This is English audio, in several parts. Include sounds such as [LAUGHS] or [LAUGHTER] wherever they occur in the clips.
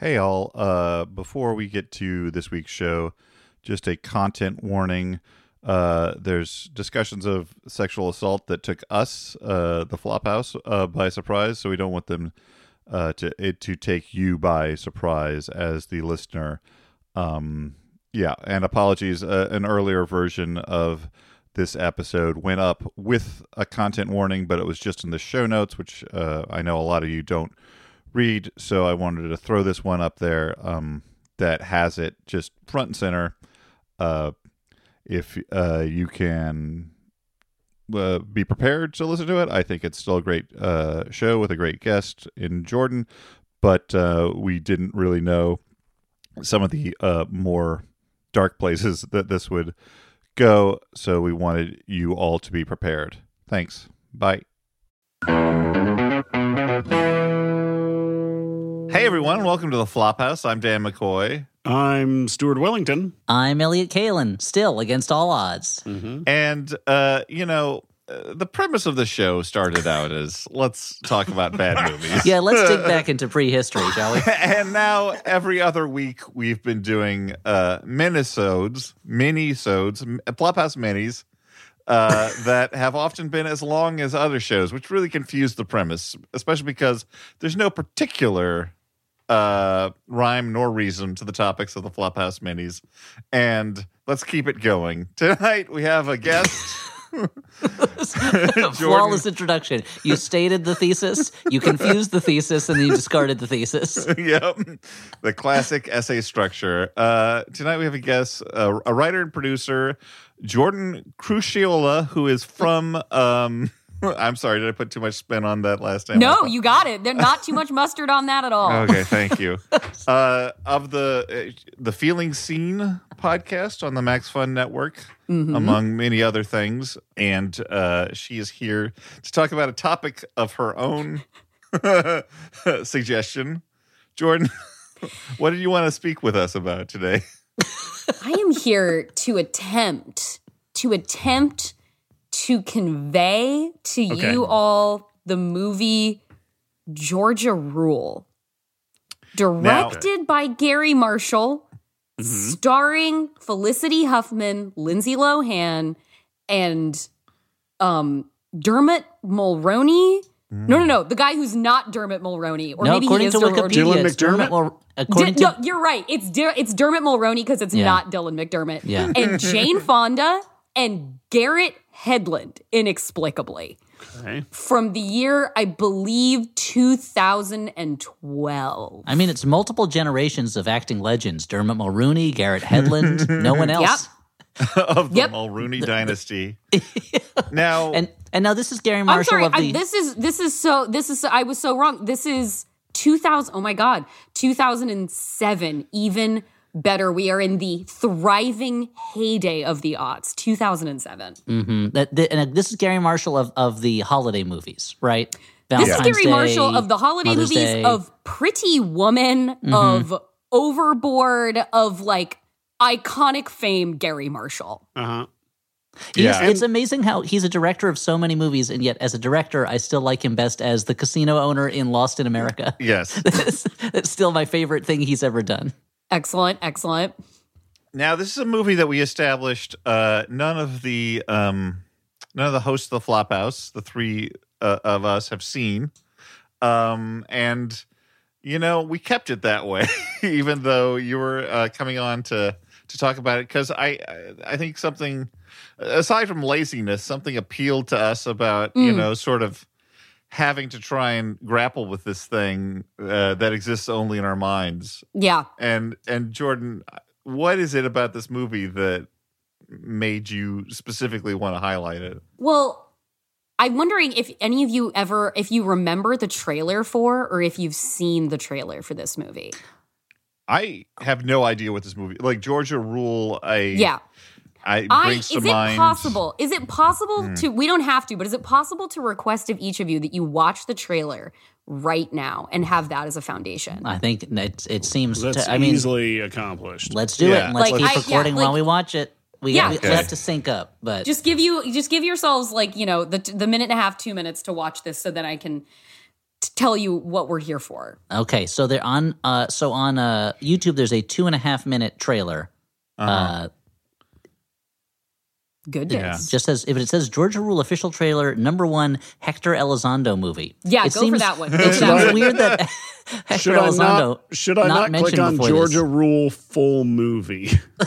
Hey, all. Uh, before we get to this week's show, just a content warning. Uh, there's discussions of sexual assault that took us, uh, the Flophouse, uh, by surprise. So we don't want them uh, to it to take you by surprise as the listener. Um, yeah, and apologies. Uh, an earlier version of this episode went up with a content warning, but it was just in the show notes, which uh, I know a lot of you don't read. So I wanted to throw this one up there um, that has it just front and center. Uh, if uh, you can uh, be prepared to listen to it, I think it's still a great uh, show with a great guest in Jordan. But uh, we didn't really know some of the uh, more dark places [LAUGHS] that this would go. So we wanted you all to be prepared. Thanks. Bye. Hey everyone, welcome to the Flophouse. I'm Dan McCoy. I'm Stuart Wellington. I'm Elliot Kalin, still against all odds. And, uh, you know, uh, the premise of the show started out as let's talk about bad [LAUGHS] movies. Yeah, let's dig back into [LAUGHS] prehistory, shall we? and now every other week we've been doing uh minisodes, mini-sodes, Flophouse minis uh, [LAUGHS] that have often been as long as other shows, which really confused the premise, especially because there's no particular uh, rhyme nor reason to the topics of the Flophouse minis. And let's keep it going. Tonight we have a guest. [LAUGHS] [LAUGHS] Flawless introduction. You stated the thesis, you confused the thesis, and then you discarded the thesis. [LAUGHS] yep. The classic essay structure. Uh, tonight we have a guest, uh, a writer and producer, Jordan Crucchiola, who is from. Um, [LAUGHS] I'm sorry, did I put too much spin on that last name? No, you got it. There's not too much mustard on that at all. Okay, thank you. [LAUGHS] Uh, of the uh, the Feeling Seen podcast on the Max Fun Network, among many other things, and uh, she is here to talk about a topic of her own [LAUGHS] suggestion. Jordan, what did you want to speak with us about today? I am here to attempt to attempt to convey to Okay. you all the movie Georgia Rule. Directed by Gary Marshall, starring Felicity Huffman, Lindsay Lohan, and um Dermot Mulroney. No, no, no. The guy who's not Dermot Mulroney, or no, maybe according he is to Dermot Wikipedia, Dylan it's Dermot McDermott? Mul- according Di- to no, you're right. It's Der- it's Dermot Mulroney because it's Yeah. not Dylan McDermott. Yeah. And Jane Fonda and Garrett Hedlund, inexplicably. Okay. From the year, I believe, 2012. I mean, it's multiple generations of acting legends: Dermot Mulrooney, Garrett Hedlund, [LAUGHS] no one else. of the Yep. Mulrooney dynasty. [LAUGHS] Now, And and now this is Gary Marshall I'm sorry. of the. I, this is this is so this is I was so wrong. This is 2000. Oh my god, 2007. Even better. We are in the thriving heyday of the aughts. 2007. Mhm. that, that- and this is Gary Marshall of of the holiday movies, right? This is Gary Day, Marshall of the holiday Mother's movies, Day. of Pretty Woman, of Overboard, of like iconic fame. Gary Marshall. Uh huh. He's- Yeah. it's amazing how he's a director of so many movies, and yet as a director, I still like him best as the casino owner in Lost in America. yes. [LAUGHS] That's that's still my favorite thing he's ever done. Excellent, excellent. Now, this is a movie that we established. Uh, none of the um, none of the hosts of the Flophouse, the three uh, of us, have seen, um, and you know we kept it that way, [LAUGHS] even though you were uh, coming on to to talk about it because I I- think something aside from laziness, something appealed to us about you Mm. know sort of having to try and grapple with this thing uh, that exists only in our minds Yeah. and and Jordan, what is it about this movie that made you specifically want to highlight it? Well, I'm wondering if any of you ever, if you remember the trailer for, or if you've seen the trailer for this movie. I have no idea what this movie like. Georgia Rule. I Yeah. I I is to it mind. possible? Is it possible Hmm. to we don't have to, but is it possible to request of each of you that you watch the trailer right now and have that as a foundation? I think it, it seems. That's To, I mean, easily accomplished. let's do it. Yeah. And let's Like, keep I- yeah, recording while we watch it. We, Yeah. we, we have to sync up, but just give you just give yourselves like, you know, the the minute and a half, 2 minutes to watch this so that I can t- tell you what we're here for. Okay, so they're on. Uh, so on uh, YouTube, there's a two and a half minute trailer. Uh-huh. Uh, Goodness. just says if it says Georgia Rule official trailer number one Hector Elizondo movie. Yeah, it go for seems, that one. [LAUGHS] Go It for seems weird that [LAUGHS] Hector Should I not? Should I not, click on Georgia this. Rule full movie? [LAUGHS]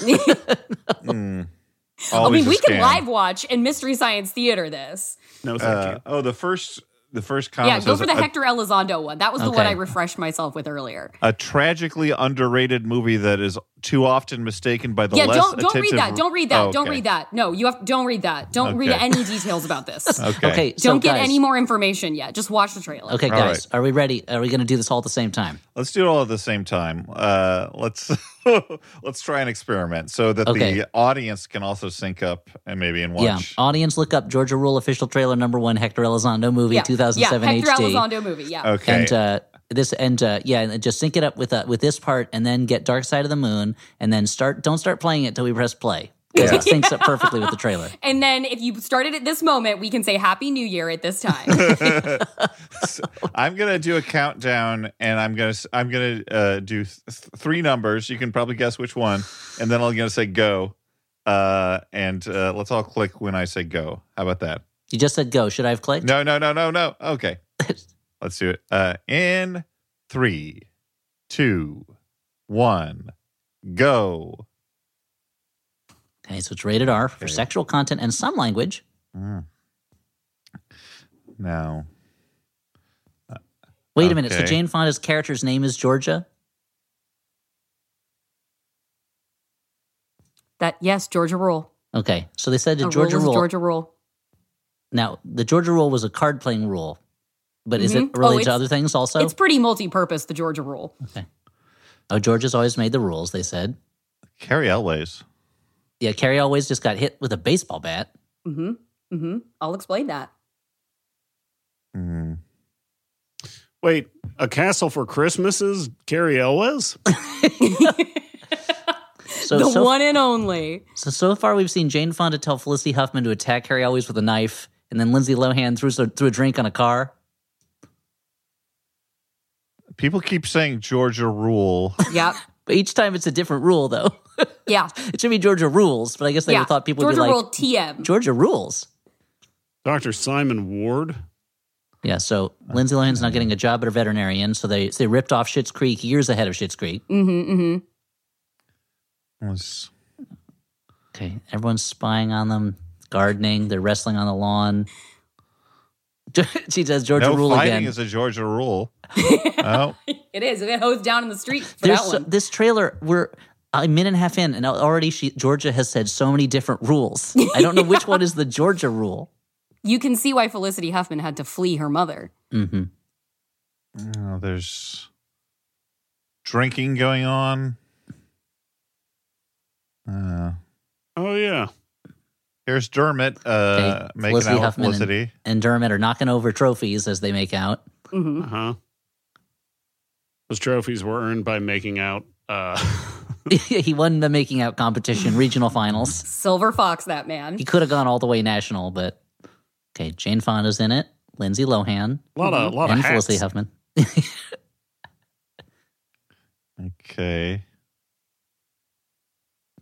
I mean, we can live watch and Mystery Science Theater this. No, thank Uh, you. oh, the first the first comment Yeah, go says for the a, Hector Elizondo one. That was the one I refreshed myself with earlier. a tragically underrated movie that is too often mistaken by the yeah, less don't don't read that. Don't read that. Oh, Don't read that. No, you have don't read that. Don't read any details about this. [LAUGHS] Okay. Okay, so don't get guys, any more information yet. Just watch the trailer. Okay, All guys, are we ready? Are we going to do this all at the same time? Let's do it all at the same time. Uh, let's [LAUGHS] let's try an experiment so that Okay. the audience can also sync up and maybe and watch. Yeah, audience, look up Georgia Rule official trailer number one Hector Elizondo movie Yeah, 2007 yeah, Hector HD. Elizondo movie. Yeah. Okay. and uh, this and uh, yeah, and just sync it up with uh, with this part, and then get Dark Side of the Moon, and then start. Don't start playing it till we press play because it syncs up perfectly with the trailer. [LAUGHS] And then if you started at this moment, we can say Happy New Year at this time. [LAUGHS] I'm gonna do a countdown, and I'm gonna s- I'm gonna uh, do th- three numbers. You can probably guess which one, and then I'm gonna say go. Uh, and uh, let's all click when I say go. How about that? You just said go. Should I have clicked? No, no, no, no, no. Okay, [LAUGHS] let's do it. Uh, in three, two, one, go. Okay, so it's rated R for Okay. sexual content and some language. Now, Wait a minute. So Jane Fonda's character's name is Georgia. that yes, Georgia Rule. Okay, so they said the Georgia rule is Rule. Georgia Rule. Now, the Georgia Rule was a card playing rule, but is it Mhm. Oh, related to other things also? It's pretty multi-purpose. The Georgia Rule. Okay. Oh, Georgia's always made the rules. They said. Cary Elwes. Yeah, Cary Elwes just got hit with a baseball bat. Mm-hmm. Mm-hmm. I'll explain that. Hmm. Wait, A Castle for Christmas is Cary Elwes? [LAUGHS] [LAUGHS] So the so, one and only. so so far we've seen Jane Fonda tell Felicity Huffman to attack Cary Elwes with a knife, and then Lindsay Lohan threw threw a drink on a car. People keep saying Georgia Rule. [LAUGHS] Yeah. But each time it's a different rule, though. [LAUGHS] Yeah. it should be Georgia rules, but I guess they yeah. thought people Georgia would be like Rule TM. Georgia rules. Dr. Simon Ward? Yeah, so Lindsay Lohan's not getting a job at a veterinarian, so they they ripped off Schitt's Creek years ahead of Schitt's Creek. Mm-hmm. Mm-hmm. Was- Okay, everyone's spying on them, gardening, they're wrestling on the lawn. [LAUGHS] she says Georgia no rule fighting again. is a Georgia rule. [LAUGHS] oh, It is. It get hosed down in the street for There's that so, one. this trailer. We're a minute and a half in, and already she Georgia has said so many different rules. I don't know which [LAUGHS] one is the Georgia rule. You can see why Felicity Huffman had to flee her mother. hmm oh, there's drinking going on. Uh, Oh, yeah. Here's Dermot uh, Okay, making Felicity out with Huffman and- Felicity. And Dermot are knocking over trophies as they make out. Mm-hmm. Uh huh. Those trophies were earned by making out. Uh, [LAUGHS] [LAUGHS] he won the making out competition, regional finals. Silver Fox, that man. He could have gone all the way national, but okay. Jane Fonda's in it. Lindsay Lohan a lot of, lot of and hats. Felicity Huffman. [LAUGHS] Okay.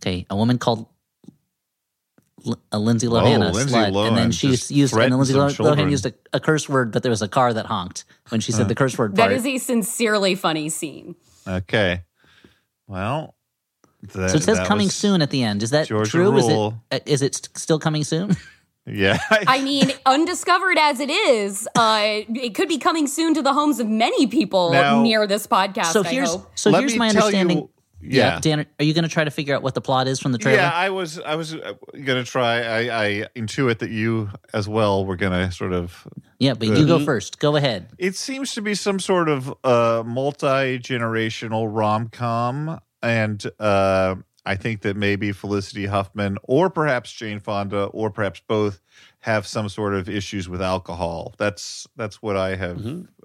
Okay, a woman called L- uh, Lindsay Lohan, Oh, a Lindsay slut, and then she used, and then Lindsay Lohan children. used a, a curse word, but there was a car that honked when she said the curse word That part. is a sincerely funny scene. Okay. Well, that, so it says coming soon at the end. Is that Georgia true? Is it rule. uh, is it still coming soon? [LAUGHS] Yeah. [LAUGHS] I mean, undiscovered as it is, uh, it could be coming soon to the homes of many people Now- near this podcast. so I here's hope. so Let here's me my tell understanding. You, yeah. Dan, are you going to try to figure out what the plot is from the trailer? Yeah, I was I was uh, gonna try. I, I intuit that you as well were gonna sort of. Yeah, but you go first. Go ahead. It seems to be some sort of uh, multi generational rom com, and uh, I think that maybe Felicity Huffman or perhaps Jane Fonda or perhaps both have some sort of issues with alcohol. That's that's what I have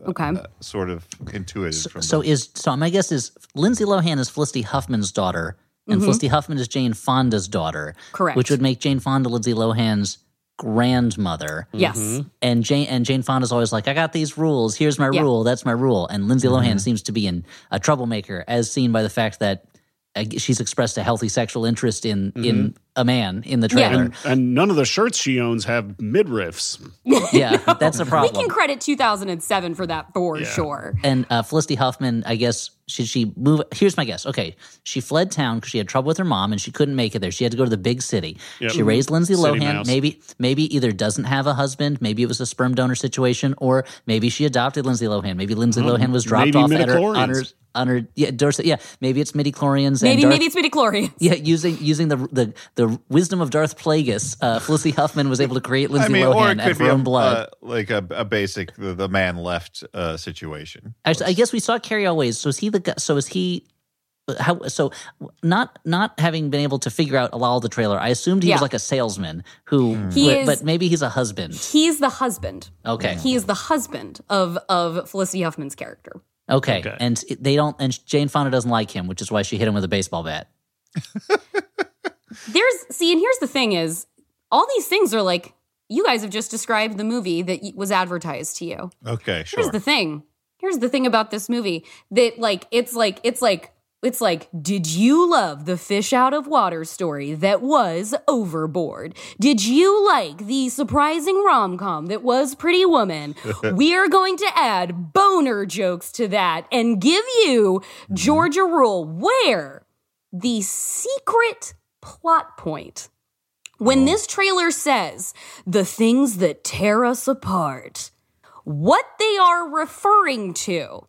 Okay. uh, sort of intuited So, from. so the- is so my guess is Lindsay Lohan is Felicity Huffman's daughter, Mm-hmm. and Felicity Huffman is Jane Fonda's daughter. Correct. Which would make Jane Fonda Lindsay Lohan's grandmother. Yes. And Jane and Jane Fonda's always like, I got these rules. Here's my Yeah. rule. That's my rule. And Lindsay Lohan seems to be in a troublemaker, as seen by the fact that uh, she's expressed a healthy sexual interest in in a man in the Yeah. trailer. And, and none of the shirts she owns have midriffs. Yeah, [LAUGHS] that's a problem. We can credit 2007 for that for Yeah. sure. and uh, Felicity Huffman, I guess, should she move? Here's my guess. Okay, she fled town because she had trouble with her mom and she couldn't make it there. She had to go to the big city. Yep. She raised Lindsay City Lohan. mouse. Maybe, maybe either doesn't have a husband, maybe it was a sperm donor situation, or maybe she adopted Lindsay Lohan. Maybe Lindsay Lohan was dropped off at her midichlorians. on her on her yeah Dorset. Yeah, maybe it's midi chlorians. Maybe and Darth, maybe it's midichlorians. yeah, using using the the the wisdom of Darth Plagueis, uh, Felicity Huffman was able to create Lindsay I mean, Lohan it out of her own blood. uh, like a, a basic the, the man left uh, situation. Actually, I guess we saw Cary Elwes. So is he the guy? So is he? How so? Not not having been able to figure out a lot of the trailer, I assumed he Yeah. was like a salesman who, He but, is- but maybe he's a husband. He's the husband. Okay, He is the husband of of Felicity Huffman's character. okay, Okay. and they don't. And Jane Fonda doesn't like him, which is why she hit him with a baseball bat. [LAUGHS] There's see, and here's the thing: is all these things are like you guys have just described the movie that was advertised to you. Okay, sure. Here's the thing. Here's the thing about this movie that like it's like it's like it's like did you love the fish out of water story that was overboard? Did you like the surprising rom-com that was Pretty Woman? [LAUGHS] we are going to add boner jokes to that and give you Georgia Rule where the secret plot point when oh. this trailer says the things that tear us apart what they are referring to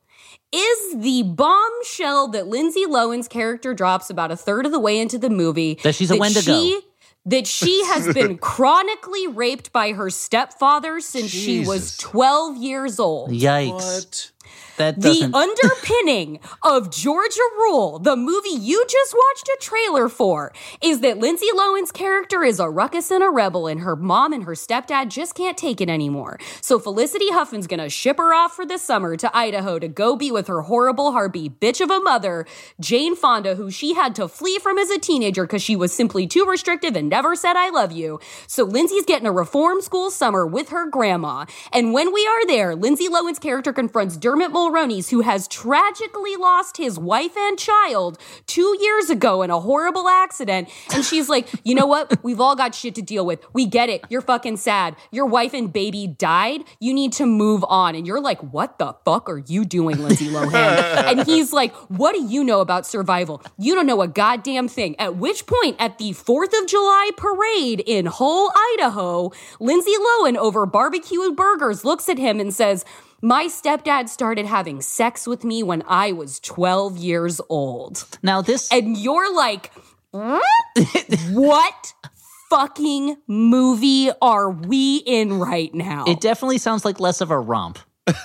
is the bombshell that Lindsay Lohan's character drops about a third of the way into the movie That she's a Wendigo. She, that she has been [LAUGHS] chronically raped by her stepfather since she was 12 years old. Yikes! That The underpinning of Georgia Rule, the movie you just watched a trailer for, is that Lindsay Lohan's character is a ruckus and a rebel, and her mom and her stepdad just can't take it anymore. So Felicity Huffman's gonna ship her off for the summer to Idaho to go be with her horrible harpy bitch of a mother, Jane Fonda, who she had to flee from as a teenager because she was simply too restrictive and never said I love you. So Lindsay's getting a reform school summer with her grandma. And when we are there, Lindsay Lohan's character confronts Dermot Mulroney's, who has tragically lost his wife and child two years ago in a horrible accident. And she's like, you know what? [LAUGHS] We've all got shit to deal with. We get it. You're fucking sad. Your wife and baby died. You need to move on. And you're like, what the fuck are you doing, Lindsay Lohan? [LAUGHS] and he's like, what do you know about survival? You don't know a goddamn thing. At which point, at the 4th of July parade in Hull, Idaho, Lindsay Lohan over barbecue burgers looks at him and says, my stepdad started having sex with me when I was 12 years old. now this. And you're like, what fucking movie are we in right now? it definitely sounds like less of a romp. That's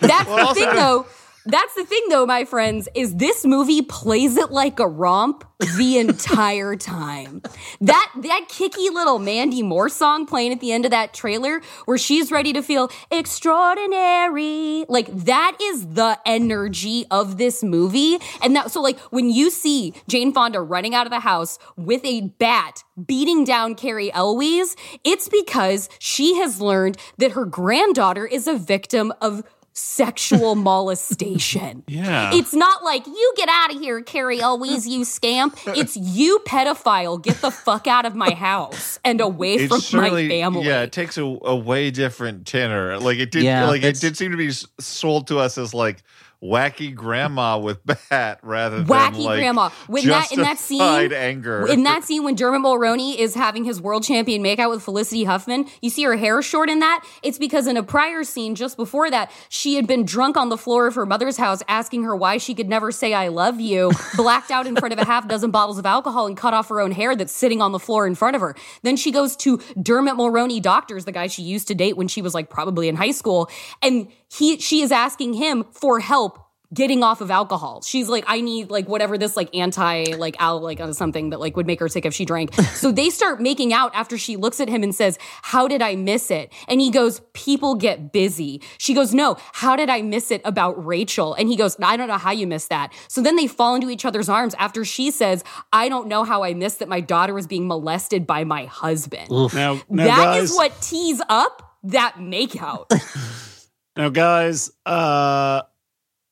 the thing, though. That's the thing, though, my friends, is this movie plays it like a romp the [LAUGHS] entire time. That that kicky little Mandy Moore song playing at the end of that trailer, where she's ready to feel extraordinary, like that is the energy of this movie. And that so, like, when you see Jane Fonda running out of the house with a bat beating down Cary Elwes, it's because she has learned that her granddaughter is a victim of sexual [LAUGHS] molestation. Yeah. It's not like you get out of here, Cary Elwes, you scamp. It's you pedophile, get the fuck out of my house and away It from surely, my family. yeah, it takes a, a way different tenor. Like it did, Yeah, like it did seem to be sold to us as like wacky grandma with [LAUGHS] bat rather Wacky than like Wacky grandma. When that- in that scene- anger. In that scene when Dermot Mulroney is having his world champion makeout with Felicity Huffman, you see her hair short in that. It's because in a prior scene just before that, she had been drunk on the floor of her mother's house asking her why she could never say I love you, [LAUGHS] blacked out in front of a half dozen bottles of alcohol and cut off her own hair that's sitting on the floor in front of her. Then she goes to Dermot Mulroney Doctors, the guy she used to date when she was like probably in high school, and he she is asking him for help getting off of alcohol. She's like, I need like whatever this like anti like al like uh, something that like would make her sick if she drank. [LAUGHS] so they start making out after she looks at him and says, How did I miss it? And he goes, People get busy. She goes, No, how did I miss it about Rachel? And he goes, I don't know how you missed that. So then they fall into each other's arms after she says, I don't know how I missed that my daughter was being molested by my husband. Now, now That guys, is what tees up that makeout. [LAUGHS] Now, guys, uh,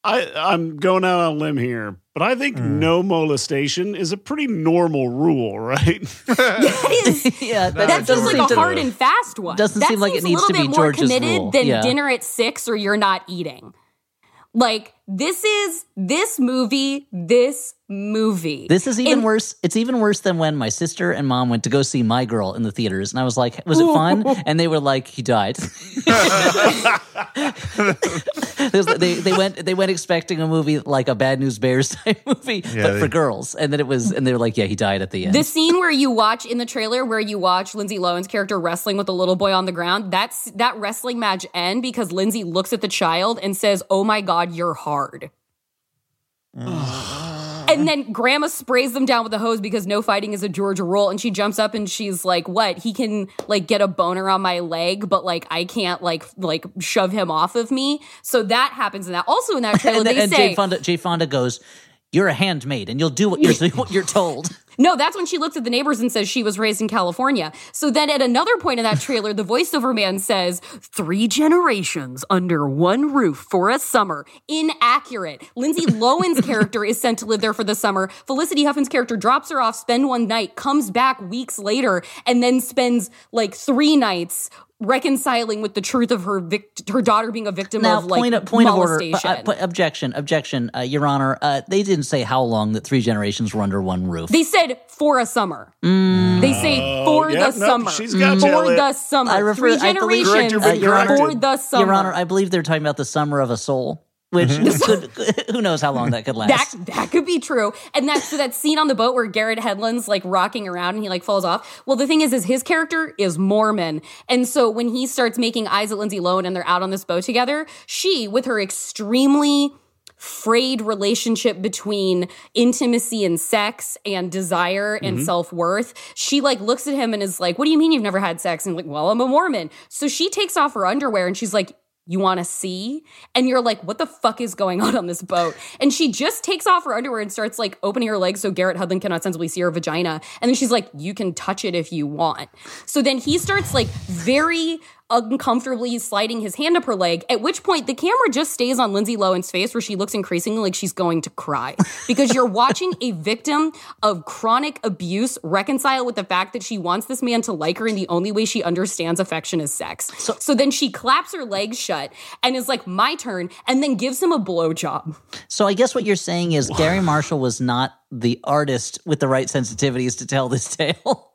I I'm going out on a limb here, but I think Hmm. no molestation is a pretty normal rule, right? [LAUGHS] that is yeah, that, that doesn't like seem a to- hard and fast one. doesn't that seem like it seems needs a to little be bit more committed rule. than Yeah. dinner at six or you're not eating. Like this is this movie, this movie. This is even And- worse. It's even worse than when my sister and mom went to go see My Girl in the theaters, and I was like, "Was it fun?" And they were like, "He died." [LAUGHS] They they went they went expecting a movie like a Bad News Bears [LAUGHS] type movie, Yeah, but they- for girls, and then it was, and they were like, "Yeah, he died at the end." The scene where you watch in the trailer where you watch Lindsay Lohan's character wrestling with the little boy on the ground, that's that wrestling match end because Lindsay looks at the child and says, "Oh my god, you're hard." Mm. and then grandma sprays them down with a hose because no fighting is a Georgia rule and she jumps up and she's like, "What? He can like get a boner on my leg, but like I can't like like shove him off of me." So that happens in that. Also in that trailer and, they and say Jane Fonda Jane Fonda goes, "You're a handmaid, and you'll do what you're [LAUGHS] what you're told." No, that's when she looks at the neighbors and says she was raised in California. So then at another point in that trailer, the voiceover man says, three generations under one roof for a summer. Inaccurate. Lindsay [LAUGHS] Lohan's character is sent to live there for the summer. Felicity Huffman's character drops her off, spend one night, comes back weeks later, and then spends like three nights reconciling with the truth of her vict- her daughter being a victim Now, of like point of, point of order, molestation. uh, objection, objection, uh, Your Honor. Uh, they didn't say how long that three generations were under one roof. They said for a summer. Mm. They say for Oh, the no, summer. she's got you, for the summer. I refer- Three I believe- Correct, you've generations been Your for the summer. Your Honor, I believe they're talking about the summer of a soul, which mm-hmm. [LAUGHS] could, [LAUGHS] who knows how long that could last. that that could be true. And that's so that scene on the boat where Garrett Hedlund's like rocking around and he like falls off. Well, the thing is, is his character is Mormon, and so when he starts making eyes at Lindsay Lohan and they're out on this boat together, she with her extremely frayed relationship between intimacy and sex and desire and Mm-hmm. self-worth. She like looks at him and is like what do you mean you've never had sex? And like well i'm a mormon. So she takes off her underwear and she's like you want to see? And you're like what the fuck is going on on this boat? And she just takes off her underwear and starts like opening her legs so Garrett Hedlund cannot sensibly see her vagina. And then she's like you can touch it if you want. So then he starts like very uncomfortably sliding his hand up her leg, at which point the camera just stays on Lindsay Lohan's face where she looks increasingly like she's going to cry. [LAUGHS] Because you're watching a victim of chronic abuse reconcile with the fact that she wants this man to like her and the only way she understands affection is sex. So, then she claps her legs shut and is like, my turn, and then gives him a blowjob. So I guess what you're saying is Gary Marshall was not the artist with the right sensitivities to tell this tale.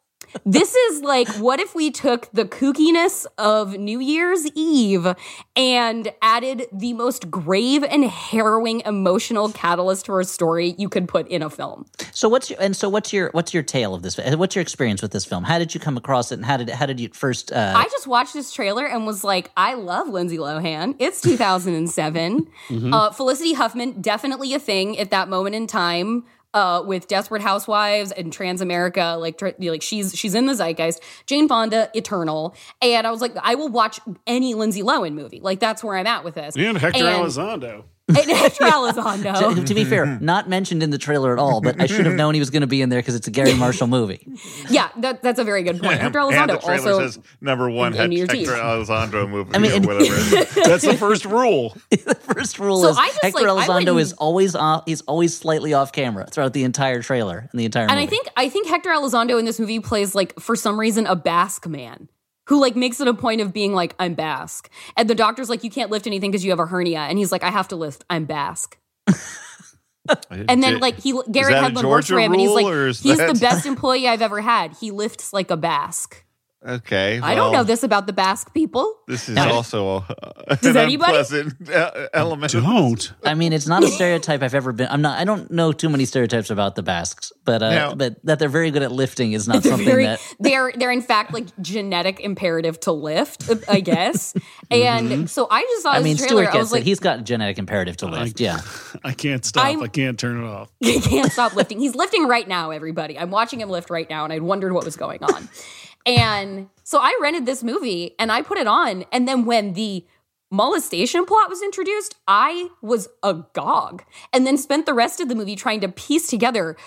This is like, what if we took the kookiness of New Year's Eve and added the most grave and harrowing emotional catalyst for a story you could put in a film? So what's your and so what's your what's your tale of this? What's your experience with this film? How did you come across it, and how did how did you first? Uh, I just watched this trailer and was like, I love Lindsay Lohan. It's 2007. [LAUGHS] uh, Felicity Huffman, definitely a thing at that moment in time. Uh, with Desperate Housewives and Transamerica, like tr- like she's she's in the zeitgeist. Jane Fonda, Eternal, and I was like, I will watch any Lindsay Lohan movie. Like that's where I'm at with this. And Hector And- Elizondo. [LAUGHS] and Hector Elizondo. to, to be fair, mm-hmm. not mentioned in the trailer at all, but I should have mm-hmm. known he was going to be in there because it's a Gary [LAUGHS] Marshall movie. yeah, that, that's a very good point. Hector and the trailer also. says number one in New Hector Year's Elizondo movie I mean, or and- whatever. [LAUGHS] That's the first rule. the First rule So is I just, Hector like, Elizondo is always off. He's always slightly off camera throughout the entire trailer and the entire. And movie. I think I think Hector Elizondo in this movie plays like for some reason a Basque man who like makes it a point of being like I'm Basque. And the doctor's like you can't lift anything because you have a hernia and he's like I have to lift. I'm Basque. [LAUGHS] And then like he Garrett Hedlund works for him and he's like he's that- the [LAUGHS] best employee I've ever had. He lifts like a Basque. Okay. I don't know this about the Basque people. This is Now- also uh, Does an anybody? unpleasant uh, element. Don't. I mean, it's not a stereotype I've ever been. I'm not. I don't know too many stereotypes about the Basques, but uh, Now- but that they're very good at lifting is not [LAUGHS] something very, that. they're they're in fact like genetic imperative to lift, I guess. [LAUGHS] And so I just saw I this mean, trailer. Stuart I was gets like, it. He's got a genetic imperative to lift. yeah. I can't stop. I'm- I can't turn it off. [LAUGHS] he can't stop lifting. He's lifting right now, everybody. I'm watching him lift right now, and I wondered what was going on. And so I rented this movie and I put it on. And then when the molestation plot was introduced, I was agog and then spent the rest of the movie trying to piece together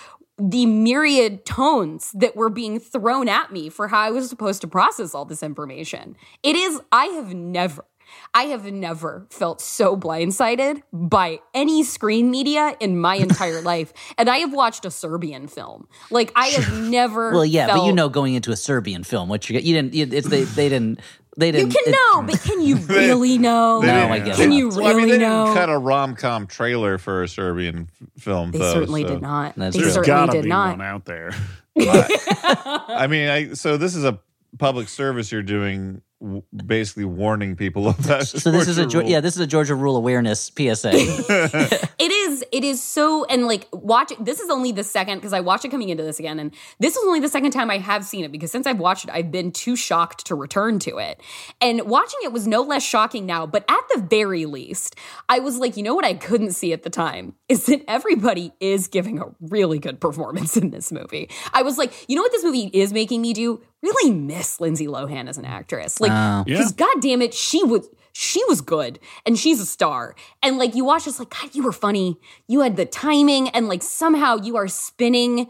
the myriad tones that were being thrown at me for how I was supposed to process all this information. It is, I have never, I have never felt so blindsided by any screen media in my entire [LAUGHS] life. And I have watched a Serbian film. Like, I have never. Well, yeah, but you know, going into a Serbian film, what you you didn't. You, it's they. They didn't. They didn't. You can it- know, but can you [LAUGHS] really know? They No, I guess Can not. you Well, I mean, really they know? didn't cut a rom com trailer for a Serbian film. They though, certainly so- did not. That's they true. Certainly gotta did be not. one out there. [LAUGHS] I mean, I so this is a public service you're doing, w- basically warning people about. So this is a Georgia yeah, this is a Georgia rule awareness PSA. [LAUGHS] It is. It is so. And like, watch. This is only the second because I watched it coming into this again, and this is only the second time I have seen it because since I've watched it, I've been too shocked to return to it. And watching it was no less shocking now. But at the very least, I was like, you know what? I couldn't see at the time is that everybody is giving a really good performance in this movie. I was like, you know what? This movie is making me do really miss Lindsay Lohan as an actress. Like, Oh. because god damn it, she was she was good and she's a star. And like you watch this, like, God, you were funny. You had the timing, and like somehow you are spinning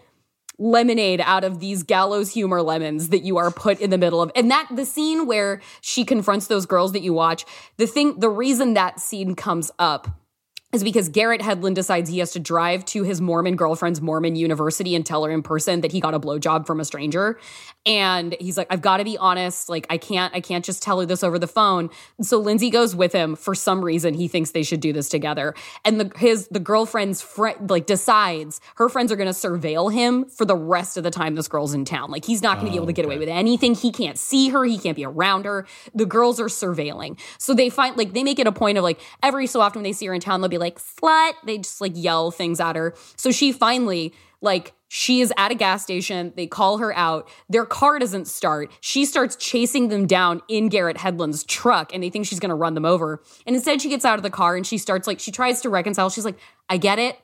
lemonade out of these gallows humor lemons that you are put in the middle of. And that the scene where she confronts those girls that you watch, the thing, the reason that scene comes up is because Garrett Hedlund decides he has to drive to his Mormon girlfriend's Mormon university and tell her in person that he got a blowjob from a stranger. And he's like, I've got to be honest. Like, I can't, I can't just tell her this over the phone. So Lindsay goes with him. For some reason, he thinks they should do this together. And the his the girlfriend's friend like decides her friends are going to surveil him for the rest of the time this girl's in town. Like, he's not going to be able to oh, get away with anything. He can't see her. He can't be around her. The girls are surveilling. So they find like they make it a point of like every so often when they see her in town, they'll be like slut. They just like yell things at her. So she finally like she is at a gas station. They call her out. Their car doesn't start. She starts chasing them down in Garrett Hedlund's truck and they think she's going to run them over. And instead she gets out of the car and she starts like she tries to reconcile. She's like, "I get it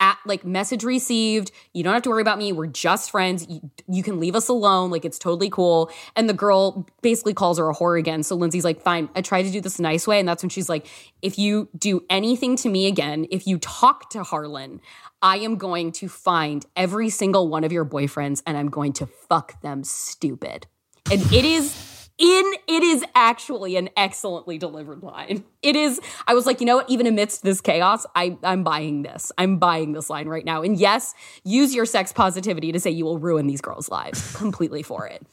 at like message received you don't have to worry about me we're just friends you, you can leave us alone like it's totally cool. And the girl basically calls her a whore again. So lindsay's like fine i tried to do this nice way and that's when she's like if you do anything to me again if you talk to harlan i am going to find every single one of your boyfriends and i'm going to fuck them stupid. And it is in it is actually an excellently delivered line. It is I was like, you know what, even amidst this chaos, I I'm buying this. I'm buying this line right now. And yes, use your sex positivity to say you will ruin these girls' lives. [LAUGHS] Completely for it.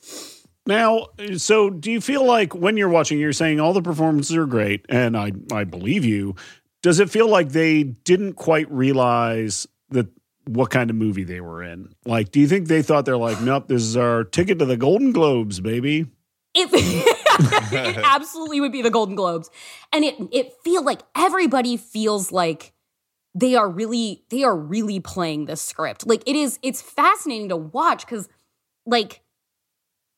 Now, so do you feel like when you're watching, you're saying all the performances are great, and I I believe you. Does it feel like they didn't quite realize that what kind of movie they were in? Like, do you think they thought they're like, nope, this is our ticket to the Golden Globes, baby? It, [LAUGHS] it absolutely would be the Golden Globes. And it it feel like everybody feels like they are really they are really playing this script. Like it is it's fascinating to watch cuz like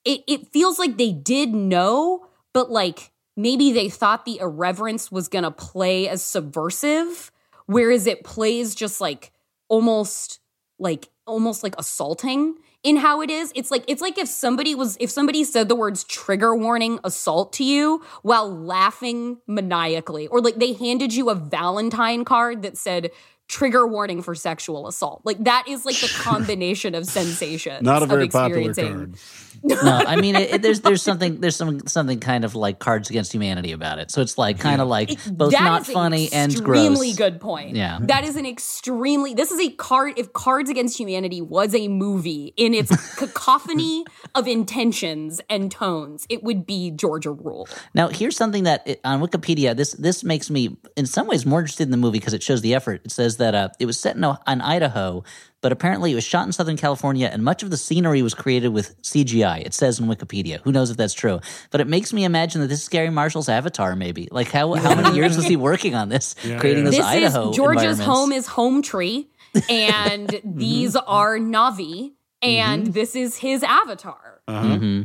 it it feels like they did know but like maybe they thought the irreverence was going to play as subversive whereas it plays just like almost like almost like assaulting in how it is it's like it's like if somebody was if somebody said the words trigger warning assault to you while laughing maniacally or like they handed you a valentine card that said trigger warning for sexual assault like that is like the [LAUGHS] combination of sensations Not a of very popular experiencing- card. No, I mean, it, it- there's there's something there's some something kind of like Cards Against Humanity about it. So it's like kind of like both not funny and gross. Extremely good point. Yeah. that is an extremely. This is a card. If Cards Against Humanity was a movie in its [LAUGHS] cacophony of intentions and tones, it would be Georgia Rule. Now, here's something that it, on Wikipedia this this makes me in some ways more interested in the movie because it shows the effort. It says that uh, it was set in, in Idaho, but apparently it was shot in Southern California, and much of the scenery was created with CGI. It says in Wikipedia. Who knows if that's true? But it makes me imagine that this is Gary Marshall's Avatar. Maybe like how how many years was he [LAUGHS] working on this, Yeah, creating yeah. this, This Idaho is Georgia's home is home tree, [LAUGHS] and these are Na'vi, and this is his avatar. Uh-huh. hmm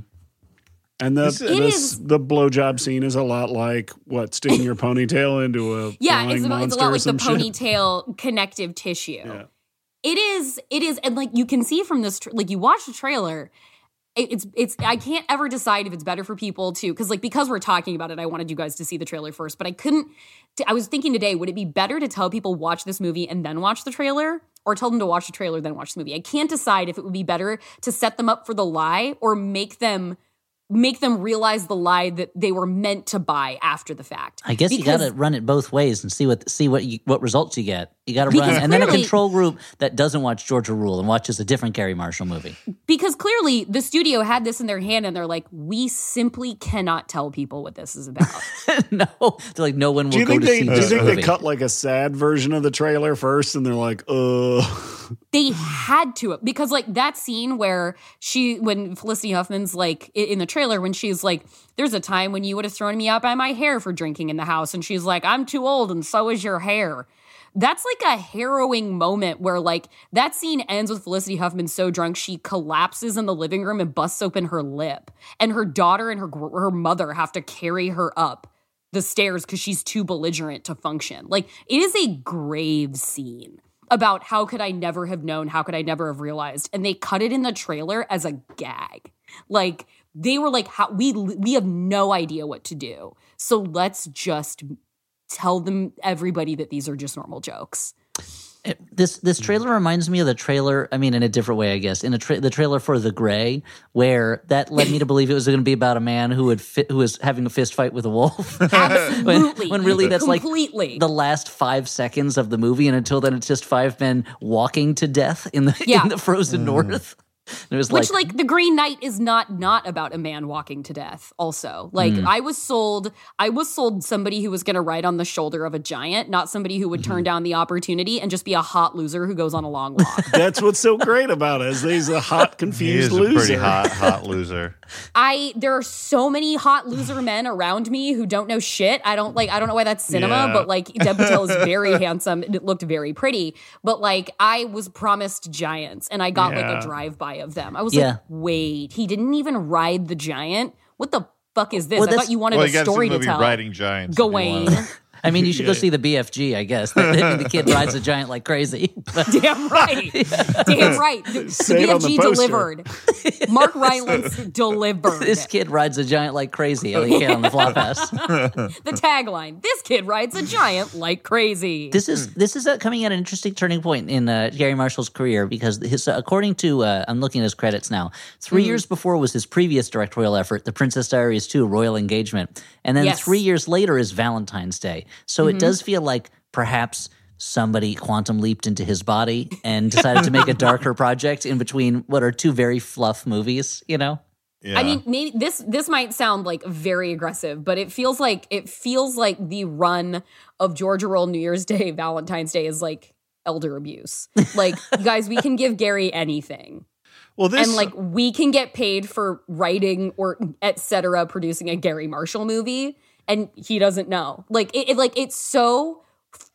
And the This- this, the blowjob scene is a lot like what sticking your [LAUGHS] ponytail into a Yeah, it's, a- it's a lot like the some shit. ponytail connective tissue. Yeah. It is. It is, and like you can see from this, like you watch the trailer. It's it's I can't ever decide if it's better for people to because like because we're talking about it I wanted you guys to see the trailer first but I couldn't t- I was thinking today would it be better to tell people watch this movie and then watch the trailer or tell them to watch the trailer then watch the movie I can't decide if it would be better to set them up for the lie or make them make them realize the lie that they were meant to buy after the fact I guess you got to run it both ways and see what see what you, what results you get. You got to Because run, and then a control group that doesn't watch Georgia Rule and watches a different Gary Marshall movie. because clearly the studio had this in their hand and they're like we simply cannot tell people what this is about [LAUGHS] no, they're like no one will go think to they see do you think movie. they cut like a sad version of the trailer first and they're like, uh they had to because like that scene where she when felicity huffman's like in the trailer when she's like there's a time when you would have thrown me out by my hair for drinking in the house and she's like i'm too old and so is your hair that's like a harrowing moment where like that scene ends with felicity huffman so drunk she collapses in the living room and busts open her lip and her daughter and her her mother have to carry her up the stairs because she's too belligerent to function. Like it is a grave scene about how could I never have known, how could I never have realized, and they cut it in the trailer as a gag. Like they were like, how we we have no idea what to do, so let's just tell them everybody that these are just normal jokes. It- this this trailer reminds me of the trailer. I mean, in a different way, I guess. In a tra- the trailer for The Grey, where that led me to believe it was going to be about a man who would fi- who was having a fist fight with a wolf. [LAUGHS] Absolutely, when really that's like the last five seconds of the movie, and until then, it's just five men walking to death in the Yeah. in the frozen mm. north. And it was Which, like, like, the Green Knight is not not about a man walking to death. Also, like, Hmm. I was sold, I was sold somebody who was going to ride on the shoulder of a giant, not somebody who would Mm-hmm. turn down the opportunity and just be a hot loser who goes on a long walk. [LAUGHS] that's what's so great about it. Is he's a hot, He confused is a loser. pretty hot, hot [LAUGHS] loser. I there are so many hot loser [LAUGHS] men around me who don't know shit. I don't like. I don't know why that's cinema, Yeah. but like Dev Patel is very [LAUGHS] handsome. and It looked very pretty, but like I was promised giants, and I got like a drive by of them. I was Yeah. like, wait, he didn't even ride the giant. What the fuck is this? Well, I thought you wanted Well, a you got to see story to movie tell. Riding Giants. Gawain. Wanna- I mean, you [LAUGHS] should go Yeah. see the BFG, I guess. I mean, the kid [LAUGHS] rides a giant like crazy. But [LAUGHS] Damn right. Damn right. The, the Say it on the BFG delivered. Mark Rylance delivered. this kid rides a giant like crazy. Like kid on the flop house. the tagline this kid rides a giant like crazy. This is this is uh, coming at an interesting turning point in uh, Gary Marshall's career because his uh, according to uh, I'm looking at his credits now. 3 Mm-hmm. years before was his previous directorial effort, The Princess Diaries 2: Royal Engagement, and then Yes. three years later is Valentine's Day. So it mm-hmm. does feel like perhaps somebody quantum leaped into his body and decided to make a [LAUGHS] darker project in between what are two very fluff movies. You know. Yeah. I mean, maybe this this might sound like very aggressive, but it feels like it feels like the run of Georgia Rule New Year's Day, [LAUGHS] Valentine's Day is like elder abuse. Like, you guys, we can give Gary anything. well, this and like we can get paid for writing or etc producing a Gary Marshall movie and he doesn't know. Like it, it like it's so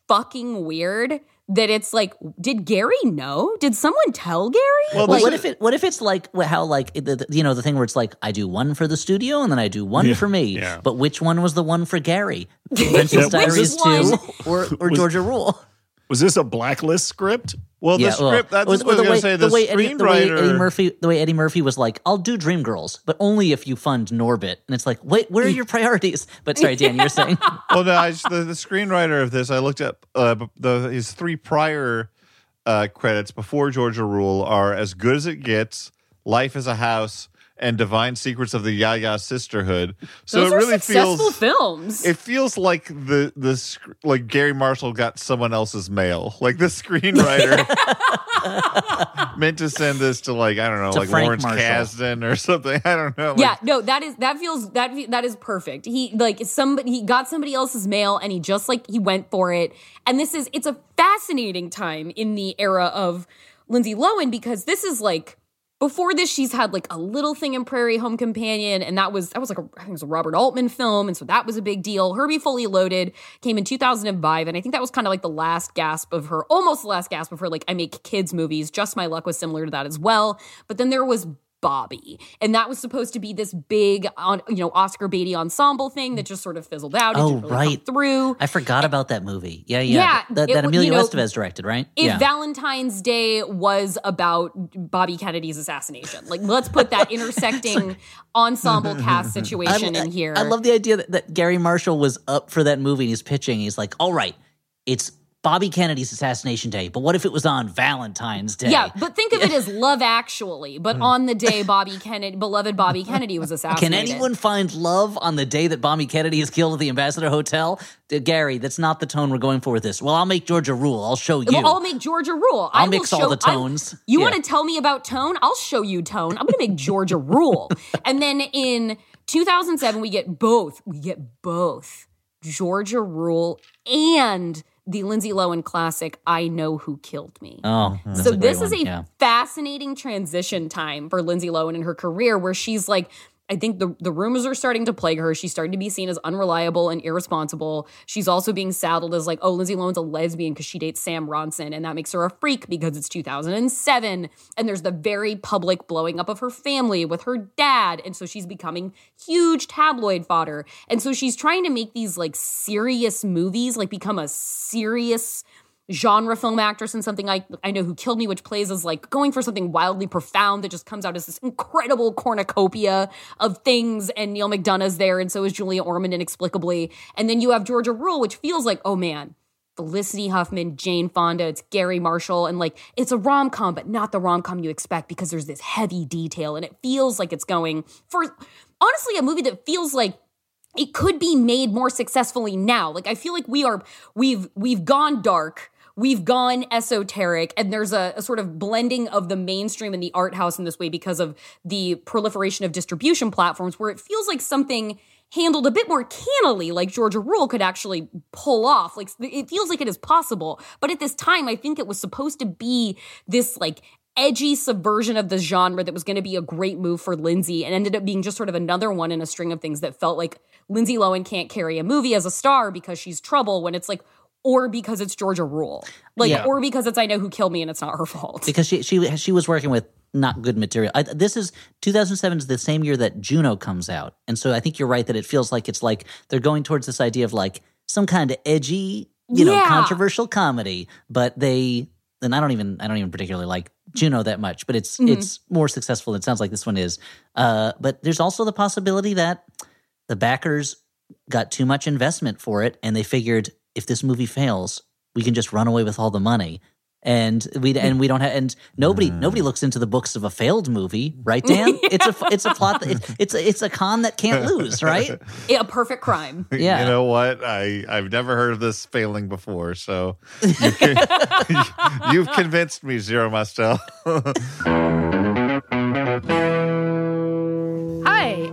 fucking weird that it's like did Gary know? Did someone tell Gary? Well, Well, this what is- if it? What if it's like how like the, the- you know the thing where it's like I do one for the studio and then I do one for me. yeah. But which one was the one for Gary? [LAUGHS] Princess Which Diaries one? two or or Georgia Rule? Was this a blacklist script? well, the well, script. That's or- what I was the going to say. the The, way Eddie, the way Eddie. Murphy the way Eddie Murphy was like I'll do Dreamgirls, but only if you fund Norbit. And it's like wait, where are your [LAUGHS] priorities? But sorry, Dan, you're saying [LAUGHS] well, no, I the, the screenwriter of this, I looked up uh, the his three prior uh, credits before Georgia Rule are "As Good as It Gets," "Life is a House," and Divine Secrets of the Ya-Ya Sisterhood. So Those it are really successful feels films. it feels like the the like Gary Marshall got someone else's mail. [LAUGHS] Like the screenwriter [LAUGHS] meant to send this to like I don't know, To like Frank Lawrence Marshall. Kasdan or something. [LAUGHS] I don't know. Like, yeah, no, that is that feels that that is perfect. He like somebody he got somebody else's mail and he just like he went for it. And this is it's a fascinating time in the era of Lindsay Lohan because this is like before this she's had like a little thing in Prairie Home Companion and that was that was like a, I think it was a Robert Altman film and so that was a big deal. Herbie Fully Loaded came in 2005 and I think that was kind of like the last gasp of her almost the last gasp of her like I make kids movies. Just My Luck was similar to that as well. But then there was Bobby. And that was supposed to be this big, on you know, Oscar Beatty ensemble thing that just sort of fizzled out. It Oh, really right. through. I forgot about that movie. Yeah, yeah. Yeah, that, it that Emilio you know, Estevez directed, right? If yeah. Valentine's Day was about Bobby Kennedy's assassination, like let's put that [LAUGHS] intersecting ensemble cast [LAUGHS] situation I, in here. I love the idea that, that Gary Marshall was up for that movie and he's pitching. He's like, all right, it's Bobby Kennedy's assassination day, but what if it was on Valentine's Day? Yeah, but think of it as [LAUGHS] Love Actually, but on the day [LAUGHS] Bobby Kennedy, beloved Bobby Kennedy was assassinated. Can anyone find love on the day that Bobby Kennedy is killed at the Ambassador Hotel? Uh, Gary, that's not the tone we're going for with this. Well, I'll make Georgia rule. I'll show you. Well, I'll make Georgia rule. I I'll will mix all show- the I- tones. you Yeah. want to tell me about tone? I'll show you tone. I'm going to make Georgia [LAUGHS] rule. And then in 2007, we get both. We get both Georgia rule and the Lindsay Lohan classic, I Know Who Killed Me. oh, that's hmm. So a great this is one, a yeah. fascinating transition time for Lindsay Lohan in her career where she's like I think the, the rumors are starting to plague her. She's starting to be seen as unreliable and irresponsible. She's also being saddled as like, oh, Lindsay Lohan's a lesbian because she dates Sam Ronson, and that makes her a freak because it's 2007. And there's the very public blowing up of her family with her dad. And so she's becoming huge tabloid fodder. And so she's trying to make these like serious movies, like become a serious genre film actress in something I I know who killed me, which plays as like going for something wildly profound that just comes out as this incredible cornucopia of things. And Neal McDonough's there, and so is Julia Ormond inexplicably. And then you have Georgia Rule, which feels like, oh man, Felicity Huffman, Jane Fonda, it's Garry Marshall, and like it's a rom com, but not the rom com you expect because there's this heavy detail, and it feels like it's going for honestly a movie that feels like it could be made more successfully now. Like I feel like we are we've we've gone dark. We've gone esoteric, and there's a, a sort of blending of the mainstream and the art house in this way because of the proliferation of distribution platforms, where it feels like something handled a bit more cannily, like Georgia Rule could actually pull off. Like it feels like it is possible, but at this time, I think it was supposed to be this like edgy subversion of the genre that was going to be a great move for Lindsay and ended up being just sort of another one in a string of things that felt like Lindsay Lohan can't carry a movie as a star because she's trouble when it's like or because it's Georgia Rule. Like Yeah. or because it's I know who killed me and it's not her fault. because she she she was working with not good material. I, this is 2007 is the same year that Juno comes out, and so I think you're right that it feels like it's like they're going towards this idea of like some kind of edgy, you know, Yeah. controversial comedy. But they, and I don't even I don't even particularly like Juno that much, but it's it's more successful. It sounds like this one is. Uh, but there's also the possibility that the backers got too much investment for it, and they figured if this movie fails, we can just run away with all the money. And we and we don't have and nobody mm. nobody looks into the books of a failed movie, right, [LAUGHS] Dan? It's a it's a plot that it's it's a, it's a con that can't lose, right? [LAUGHS] a perfect crime. [LAUGHS] Yeah. You know what? I I've never heard of this failing before, so you you've convinced me, Zero Mostel.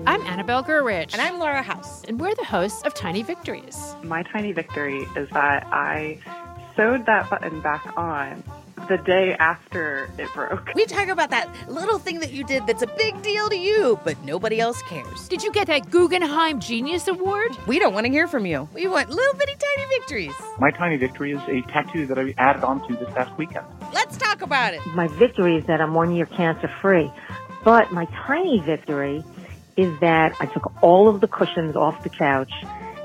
Hi, I'm Annabelle Gurwitch. And I'm Laura House. and we're the hosts of Tiny Victories. My tiny victory is that I sewed that button back on the day after it broke. We talk about that little thing that you did that's a big deal to you, but nobody else cares. Did you get that Guggenheim Genius Award? We don't want to hear from you. We want little bitty tiny victories. My tiny victory is a tattoo that I added onto this past weekend. Let's talk about it. My victory is that I'm one year cancer free. But my tiny victory is that I took all of the cushions off the couch,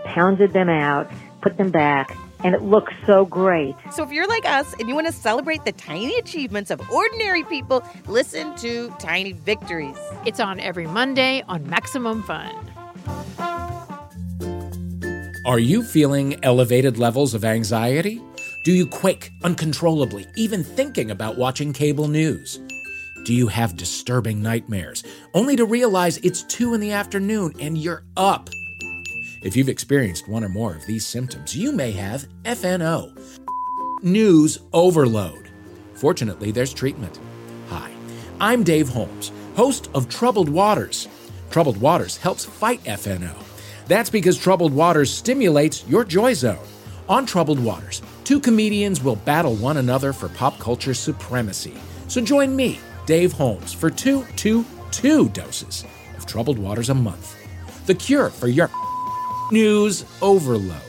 pounded them out, put them back, and it looks so great. So if you're like us and you want to celebrate the tiny achievements of ordinary people, listen to Tiny Victories. It's on every Monday on Maximum Fun. Are you feeling elevated levels of anxiety? Do you quake uncontrollably, even thinking about watching cable news? Do you have disturbing nightmares, only to realize it's 2 in the afternoon and you're up? If you've experienced one or more of these symptoms, you may have FNO. News overload. Fortunately, there's treatment. Hi, I'm Dave Holmes, host of Troubled Waters. Troubled Waters helps fight FNO. That's because Troubled Waters stimulates your joy zone. On Troubled Waters, two comedians will battle one another for pop culture supremacy. So join me, Dave Holmes, for two, two, two doses of Troubled Waters a month. The cure for your [LAUGHS] news overload.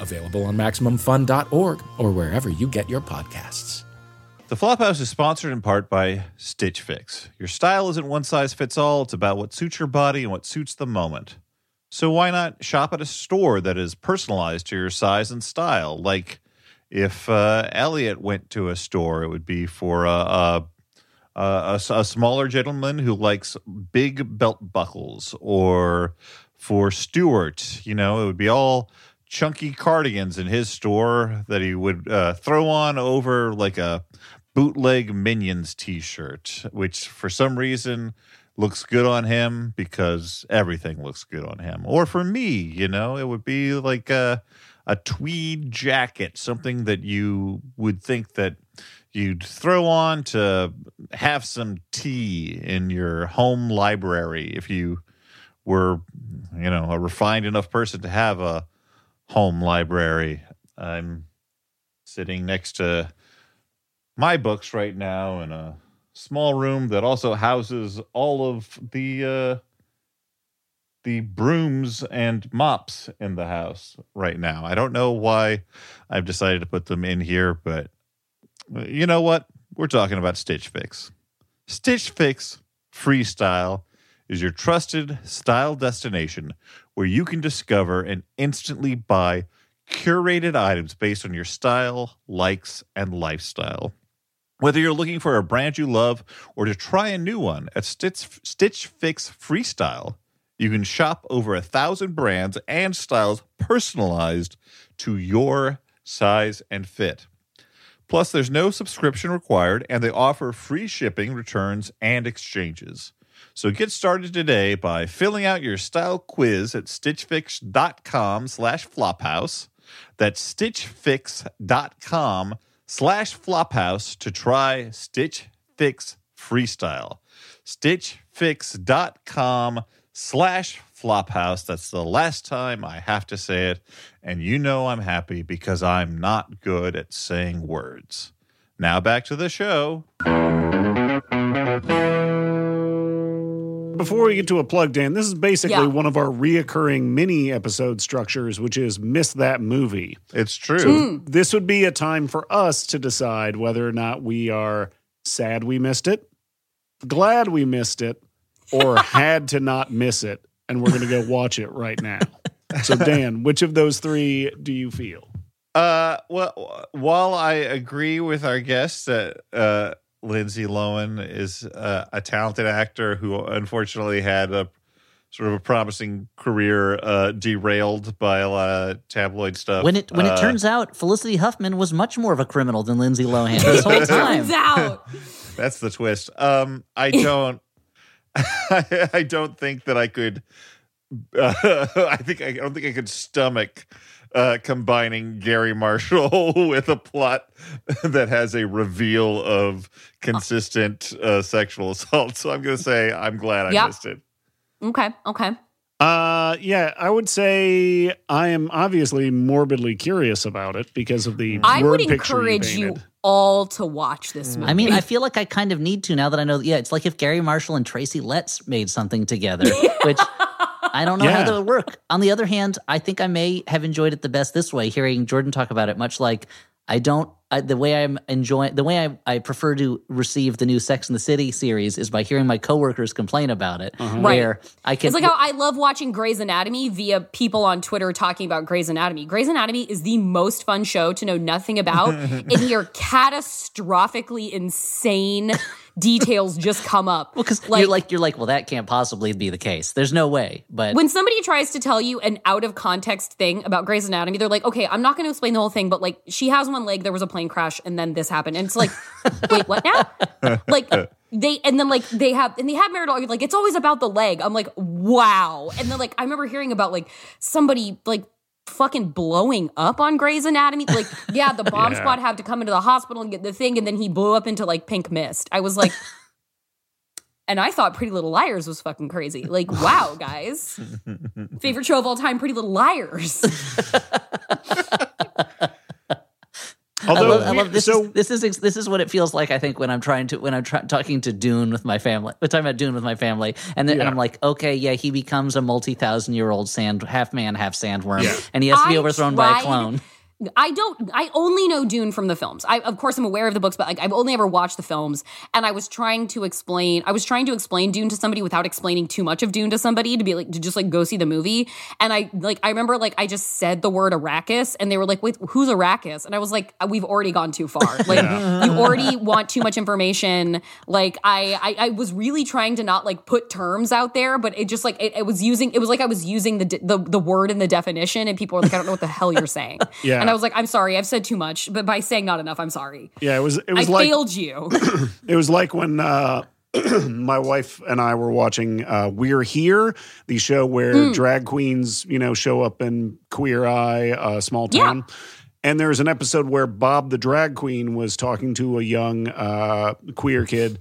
Available on MaximumFun.org or wherever you get your podcasts. The Flophouse is sponsored in part by Stitch Fix. Your style isn't one size fits all, it's about what suits your body and what suits the moment. So why not shop at a store that is personalized to your size and style? Like if uh, Elliot went to a store, it would be for a, a, a, a smaller gentleman who likes big belt buckles, or for Stuart, you know, it would be all chunky cardigans in his store that he would uh, throw on over like a bootleg Minions t shirt, which for some reason looks good on him because everything looks good on him. Or for me, you know, it would be like a, a tweed jacket, something that you would think that you'd throw on to have some tea in your home library if you were, you know, a refined enough person to have a home library. I'm sitting next to my books right now in a small room that also houses all of the uh, the brooms and mops in the house right now. I don't know why I've decided to put them in here, but you know what? We're talking about Stitch Fix. Stitch Fix Freestyle is your trusted style destination where you can discover and instantly buy curated items based on your style, likes, and lifestyle. Whether you're looking for a brand you love or to try a new one at Stitch, Stitch Fix Freestyle, you can shop over a thousand brands and styles personalized to your size and fit. Plus, there's no subscription required, and they offer free shipping, returns, and exchanges. So get started today by filling out your style quiz at stitchfix.com slash flophouse. That's stitchfix.com slash flophouse to try Stitch Fix Freestyle. Stitchfix.com slash flophouse. That's the last time I have to say it. And you know I'm happy because I'm not good at saying words. Now back to the show. Before we get to a plug, in, this is basically Yeah. one of our reoccurring mini episode structures, which is miss that movie. It's true. Hmm. This would be a time for us to decide whether or not we are sad we missed it, glad we missed it, or [LAUGHS] had to not miss it. And we're going to go watch it right now. So, Dan, which of those three do you feel? Uh, well, while I agree with our guest that uh, Lindsay Lohan is uh, a talented actor who unfortunately had a sort of a promising career uh, derailed by a lot of tabloid stuff. When it when uh, it turns out Felicity Huffman was much more of a criminal than Lindsay Lohan this whole [LAUGHS] time. Turns out. That's the twist. Um, I don't. [LAUGHS] I don't think that I could. Uh, [LAUGHS] I think I don't think I could stomach uh, combining Garry Marshall [LAUGHS] with a plot that has a reveal of consistent uh, sexual assault. So I'm going to say I'm glad I Yep. missed it. Okay. Okay. Uh, yeah, I would say I am obviously morbidly curious about it because of the I word would picture encourage you painted. All to watch this movie. I mean, I feel like I kind of need to now that I know. Yeah, it's like if Garry Marshall and Tracy Letts made something together, which I don't know Yeah. how that would work. On the other hand, I think I may have enjoyed it the best this way, hearing Jordan talk about it. Much like I don't, I, the way I'm enjoying, the way I, I prefer to receive the new Sex in the City series is by hearing my coworkers complain about it. Uh-huh. Where I can, It's like how I love watching Grey's Anatomy via people on Twitter talking about Grey's Anatomy. Grey's Anatomy is the most fun show to know nothing about [LAUGHS] and hear catastrophically insane details just come up. well, because you're like you're like, well, that can't possibly be the case. There's no way. But when somebody tries to tell you an out of context thing about Grey's Anatomy, they're like, okay, I'm not going to explain the whole thing, but like she has one leg, there was a plane crash, and then this happened. And it's like, [LAUGHS] wait, what now? like, they and then like they have and they have marital like it's always about the leg. I'm like, wow. And then like I remember hearing about like somebody like fucking blowing up on Grey's Anatomy. Like, [LAUGHS] yeah, the bomb Yeah. squad have to come into the hospital and get the thing, and then he blew up into like pink mist. I was like, [LAUGHS] and I thought Pretty Little Liars was fucking crazy. Like, wow, guys. [LAUGHS] Favorite show of all time, Pretty Little Liars. I love, I love this. so is, this is this is what it feels like. I think when I'm trying to when I'm try, talking to Dune with my family. We're talking about Dune with my family, and then and I'm like, okay, yeah, he becomes a multi thousand year old sand half man, half sandworm, Yeah. and he has to be I overthrown by a clone. I don't. I only know Dune from the films. I, of course, I'm aware of the books, but like I've only ever watched the films. And I was trying to explain. I was trying to explain Dune to somebody without explaining too much of Dune to somebody to be like to just like go see the movie. And I like I remember like I just said the word Arrakis, and they were like, "Wait, who's Arrakis?" And I was like, "We've already gone too far. [LAUGHS] Like you already want too much information." Like I, I I was really trying to not like put terms out there, but it just like it, it was using. It was like I was using the the the word and the definition, and people were like, "I don't know what the hell you're saying." [LAUGHS] Yeah. And I was like, I'm sorry, I've said too much, but by saying not enough, I'm sorry. yeah, it was it I was like failed you. [CLEARS THROAT] [LAUGHS] It was like when uh, [CLEARS THROAT] my wife and I were watching uh, We're Here, the show where Hmm. drag queens, you know, show up in Queer Eye, a small Yeah. town. And there's an episode where Bob the drag queen was talking to a young uh, queer kid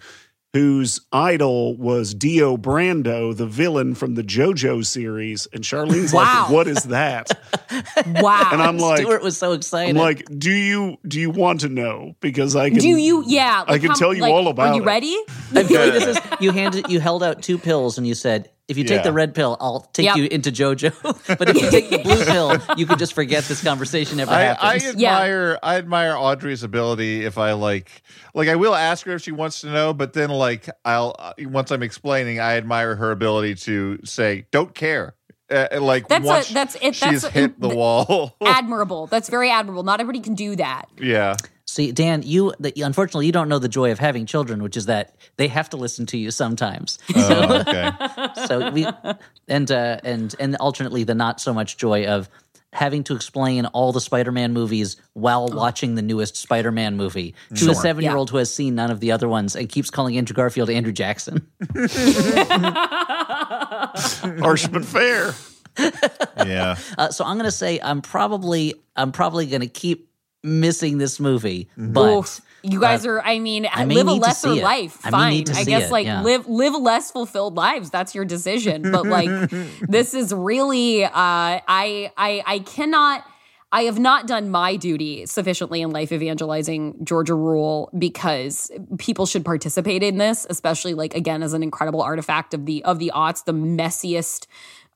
whose idol was Dio Brando, the villain from the JoJo series. And Charlene's Wow. like, "What is that?" [LAUGHS] wow. And I'm like, Stuart was so excited. "I'm like, do you do you want to know? Because I can do you? Yeah, I can how- tell you like, all about it. Are you it. ready? I feel like this is you handed you held out two pills and you said, if you take Yeah. the red pill, I'll take Yep. you into JoJo. [LAUGHS] but if you take the blue pill, you can just forget this conversation ever I, I happens. Yeah. admire I admire Audrey's ability if I like like I will ask her if she wants to know, but then like I'll uh, once I'm explaining, I admire her ability to say don't care. Uh, like That's a- that's it- she's that's a- hit the wall. [LAUGHS] admirable. That's very admirable. Not everybody can do that. yeah. See, Dan, you the, unfortunately you don't know the joy of having children, which is that they have to listen to you sometimes. [LAUGHS] Oh, okay. [LAUGHS] so we and uh, and and alternately the not so much joy of having to explain all the Spider-Man movies while watching the newest Spider-Man movie to a seven-year-old who has seen none of the other ones and keeps calling Andrew Garfield Andrew Jackson. [LAUGHS] harsh but fair. Yeah. Uh, so I'm going to say I'm probably I'm probably going to keep missing this movie, but Oof. You guys are, I mean, I live a lesser see it. life. I Fine. need to I guess it, like yeah. live live less fulfilled lives. That's your decision. But like [LAUGHS] this is really uh I I I cannot I have not done my duty sufficiently in life evangelizing Georgia Rule because people should participate in this, especially like again as an incredible artifact of the of the aughts, the messiest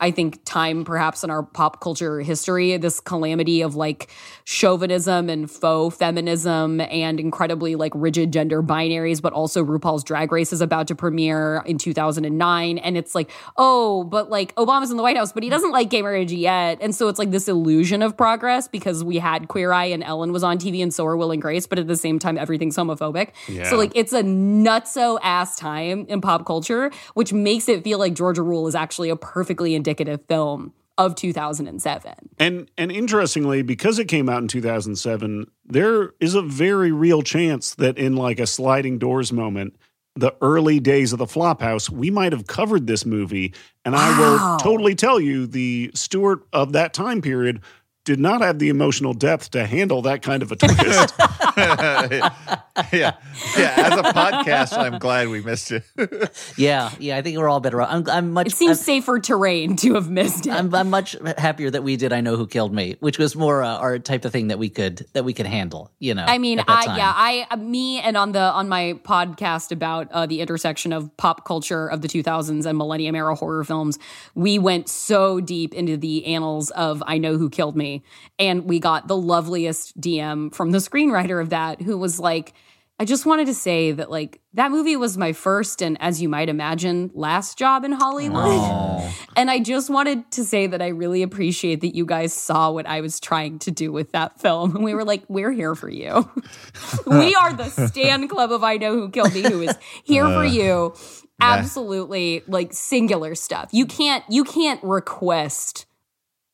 I think time perhaps in our pop culture history, this calamity of like chauvinism and faux feminism and incredibly like rigid gender binaries, but also RuPaul's Drag Race is about to premiere in 2009. And it's like, oh, but like Obama's in the White House, but he doesn't like gay marriage yet. And so it's like this illusion of progress because we had Queer Eye and Ellen was on TV and so are Will and Grace, but at the same time, everything's homophobic. Yeah. So like it's a nutso ass time in pop culture, which makes it feel like Georgia Rule is actually a perfectly indicative film of 2007. And and interestingly, because it came out in 2007, there is a very real chance that in like a sliding doors moment, the early days of the Flophouse, we might have covered this movie. And I will totally tell you, the Stuart of that time period did not have the emotional depth to handle that kind of a twist. [LAUGHS] [LAUGHS] [LAUGHS] yeah. Yeah. As a podcast, I'm glad we missed it. [LAUGHS] yeah, yeah, I think we're all better. off. I'm, I'm much. It seems safer terrain to have missed it. I'm, I'm much happier that we did. I know who killed me, which was more uh, our type of thing that we could that we could handle. You know, I mean, I time. yeah, I uh, me and on the on my podcast about uh, the intersection of pop culture of the 2000s and millennium era horror films, we went so deep into the annals of I know who killed me, and we got the loveliest DM from the screenwriter of that, who was like. I just wanted to say that, like, that movie was my first and, as you might imagine, last job in Hollywood. [LAUGHS] And I just wanted to say that I really appreciate that you guys saw what I was trying to do with that film. And we were like, we're here for you. [LAUGHS] we are the Stan Club of I Know Who Killed Me, who is here for uh, you. Absolutely like singular stuff. You can't you can't request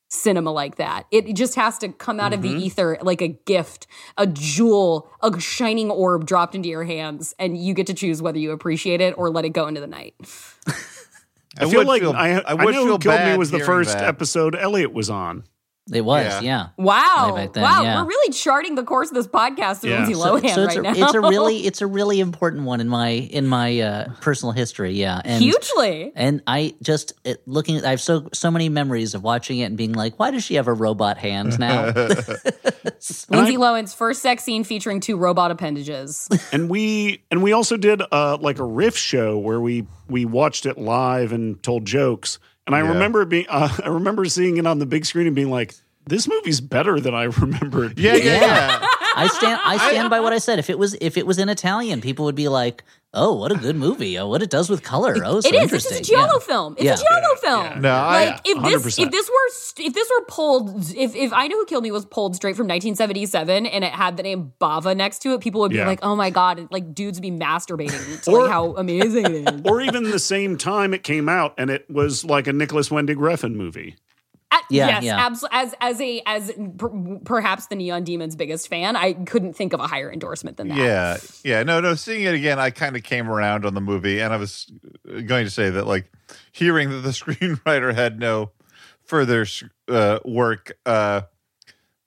cinema like that. It just has to come out of Mm-hmm. the ether like a gift, a jewel, a shining orb dropped into your hands, and you get to choose whether you appreciate it or let it go into the night. [LAUGHS] I, feel would like feel- I, I, would know Who feel Killed Me was the first that. episode Elliot was on. It was, Yeah. yeah. Wow. Way back then, wow. yeah. We're really charting the course of this podcast through Yeah. Lindsay So- Lohan so it's right a, now. it's a really [LAUGHS] it's a really important one in my in my uh, personal history. Yeah, and hugely. And I just it, looking. I have so so many memories of watching it and being like, why does she have a robot hand [LAUGHS] now? [LAUGHS] Lindsay Lohan's first sex scene featuring two robot appendages. and we and we also did uh like a riff show where we we watched it live and told jokes and i Yeah. remember it being [LAUGHS] uh, i remember seeing it on the big screen and being like this movie's better than i [LAUGHS] remembered Yeah, yeah, yeah. [LAUGHS] I stand I stand by what I said. If it was if it was in Italian, people would be like, "Oh, what a good movie! Oh, what it does with color! Oh, so it is. This interesting." is a giallo Yeah. film. It's Yeah. a giallo film. No, I- like if this 100%. if this were if this were pulled if if I know who killed me was pulled straight from 1977 and it had the name Bava next to it, people would be Yeah. like, "Oh my god!" Like dudes would be masturbating to Or- like how amazing it is. [LAUGHS] or even the same time it came out and it was like a nicolas winding refn movie At- Yeah, yes, yeah. abso- as as a as per- perhaps the Neon Demon's biggest fan, I couldn't think of a higher endorsement than that. Yeah, yeah. No, no. Seeing it again, I kind of came around on the movie, and I was going to say that, like, hearing that the [LAUGHS] screenwriter had no further uh, work uh,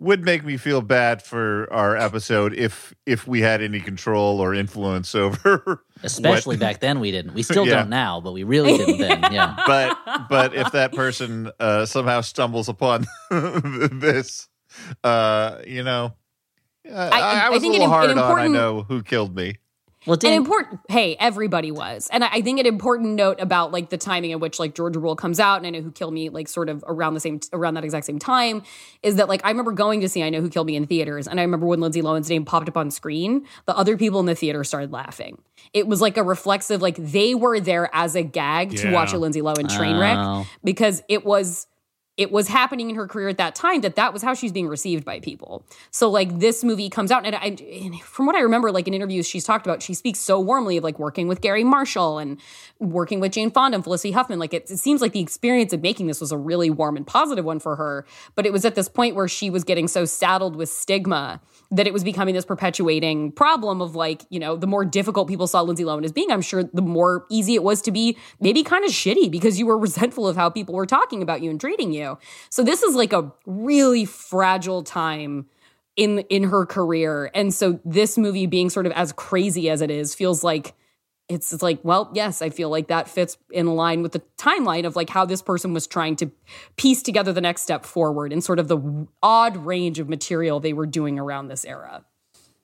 would make me feel bad for our episode if if we had any control or influence [LAUGHS] over. Especially what- back then, we didn't. We still Yeah. don't now, but we really didn't then. [LAUGHS] Yeah. but but if that person uh, somehow stumbles upon [LAUGHS] this, uh, you know, I, I, I was think a little im- hard an on. I know who killed me. Well, an Dan, important hey everybody was. And I, I think an important note about like the timing at which like georgia rule comes out and i know who killed me like sort of around the same around that exact same time is that like i remember going to see i know who killed me in theaters and i remember when lindsay lohan's name popped up on screen the other people in the theater started laughing. It was like a reflexive like they were there as a gag to watch a lindsay lohan train wreck Oh. because it was it was happening in her career at that time that that was how she's being received by people. So like this movie comes out and, I, and from what I remember, like in interviews she's talked about, she speaks so warmly of like working with Garry Marshall and working with Jane Fonda and Felicity Huffman. Like it, it seems like the experience of making this was a really warm and positive one for her. But it was at this point where she was getting so saddled with stigma that it was becoming this perpetuating problem of like, you know, the more difficult people saw Lindsay Lohan as being, I'm sure the more easy it was to be maybe kind of shitty because you were [LAUGHS] resentful of how people were talking about you and treating you. So this is like a really fragile time in in her career. And so this movie being sort of as crazy as it is feels like it's, it's like, well, yes, I feel like that fits in line with the timeline of like how this person was trying to piece together the next step forward and sort of the odd range of material they were doing around this era.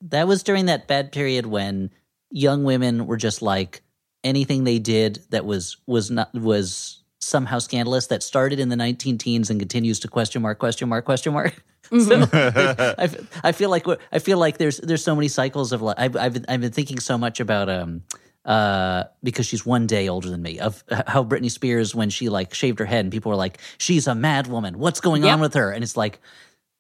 that was during that bad period when young women were just like anything they did that was was not was somehow scandalous that started in the 19 teens and continues to question mark question mark question mark [LAUGHS] so [LAUGHS] I, f- I feel like I feel like there's there's so many cycles of like I've I've been, I've been thinking so much about um uh because she's one day older than me. Of how Britney Spears when she like shaved her head and people were like she's a mad woman. What's going Yep. on with her? And it's like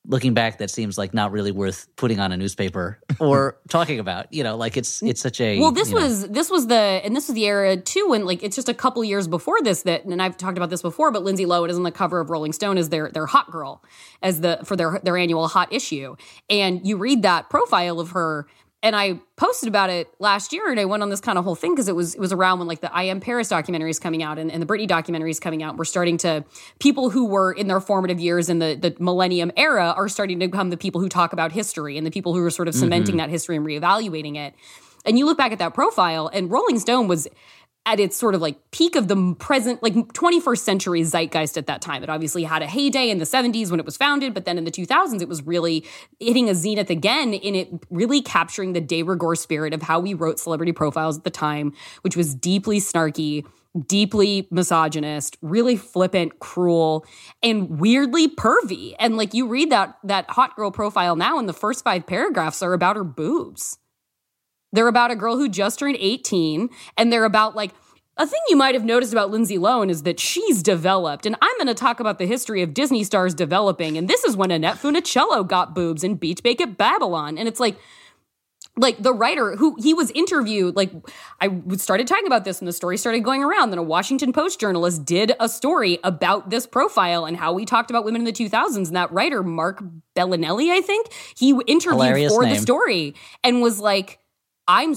looking back that seems like not really worth putting on a newspaper or [LAUGHS] talking about you know? Like it's it's such a Well, this you know- was this was the and this was the era too when like it's just a couple years before this that and I've talked about this before, but Lindsay Lohan is on the cover of Rolling Stone as their their hot girl as the for their their annual hot issue, and you read that profile of her. And I posted about it last year, and I went on this kind of whole thing because it was it was around when like the I Am Paris documentary is coming out and, and the Britney documentary is coming out. We're starting to people who were in their formative years in the the millennium era are starting to become the people who talk about history and the people who are sort of mm-hmm. cementing that history and reevaluating it. And you look back at that profile, and Rolling Stone was at its sort of like peak of the present, like 21st century zeitgeist at that time. It obviously had a heyday in the 70s when it was founded, but then in the 2000s, it was really hitting a zenith again in it really capturing the de rigueur spirit of how we wrote celebrity profiles at the time, which was deeply snarky, deeply misogynist, really flippant, cruel, and weirdly pervy. And like you read that that hot girl profile now, and the first five paragraphs are about her boobs. They're about a girl who just turned 18, and they're about like a thing you might have noticed about Lindsay Lohan is that she's developed. And I'm going to talk about the history of Disney stars developing. And this is when Annette Funicello got boobs in Beach Blanket Babylon. And it's like, like the writer who he was interviewed like i started talking about this and the story started going around then a washington post journalist did a story about this profile and how we talked about women in the 2000s and that writer mark binelli i think he interviewed Hilarious for the story and was like i'm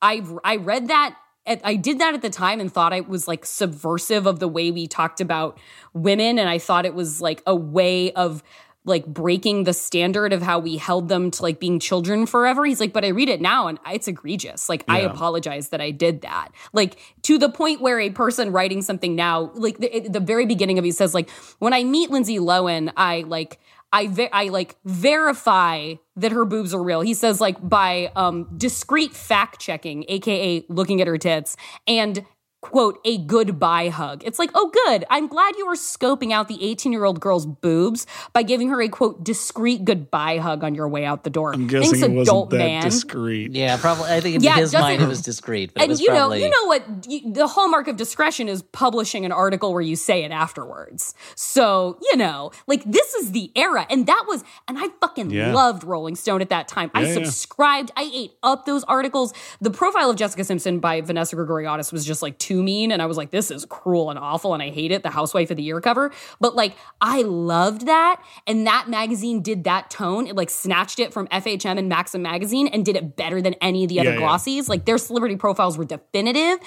i i read that at- I did that at the time and thought it was like subversive of the way we talked about women. And I thought it was like a way of like breaking the standard of how we held them to like being children forever. He's like, but I read it now and it's egregious. Like, I apologize that I did that. Like, to the point where a person writing something now, like the, the very beginning of it says, like, when I meet Lindsay Lohan, I like, I I like verify that her boobs are real. He says like by um discreet fact checking, aka looking at her tits, and quote a goodbye hug. It's like, oh good, I'm glad you were scoping out the 18 year old girl's boobs by giving her a quote discreet goodbye hug on your way out the door. I'm guessing Thanks, it wasn't adult that man. discreet. Yeah, probably. I think in Yeah, it his mind it was discreet, but it and was you know, you know what? You, the hallmark of discretion is publishing an article where you say it afterwards. So you know, like this is the era, and that was, and I fucking Yeah. loved Rolling Stone at that time. I Yeah, yeah. subscribed. I ate up those articles. The profile of Jessica Simpson by Vanessa Grigoriadis was just like too mean, and I was like, this is cruel and awful, and I hate it. The Housewife of the Year cover, but like I loved that, and that magazine did that tone. It like snatched it from FHM and Maxim magazine and did it better than any of the other Yeah, yeah. glossies. Like their celebrity profiles were definitive,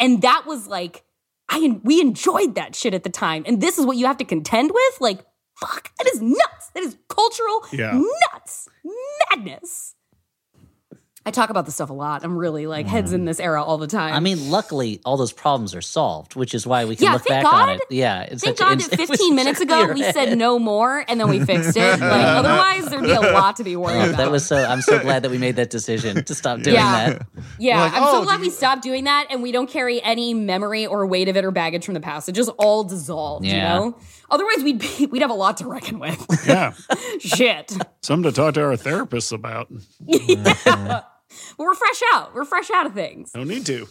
and that was like I we enjoyed that shit at the time. And this is what you have to contend with? Like, fuck, that is nuts. That is cultural Yeah. nuts. Madness. I talk about this stuff a lot. I'm really like heads in mm. this era all the time. I mean, luckily, all those problems are solved, which is why we can Yeah, look thank back on God. it. Yeah, it's Thank such God an- [LAUGHS] that it was 15 minutes such a ago we clear said head. no more and then we fixed it. [LAUGHS] Like, otherwise, there'd be a lot to be worried Oh, about. that was so. I'm so glad that we made that decision to stop [LAUGHS] doing Yeah. that. Yeah, Like, I'm oh, so glad do we you- stopped doing that and we don't carry any memory or weight of it or baggage from the past. It just all dissolved, Yeah. you know? Otherwise we'd be [LAUGHS] we'd have a lot to reckon with. Yeah. [LAUGHS] Shit. Something to talk to our therapists about. [LAUGHS] But we're fresh out. We're fresh out of things. No need to.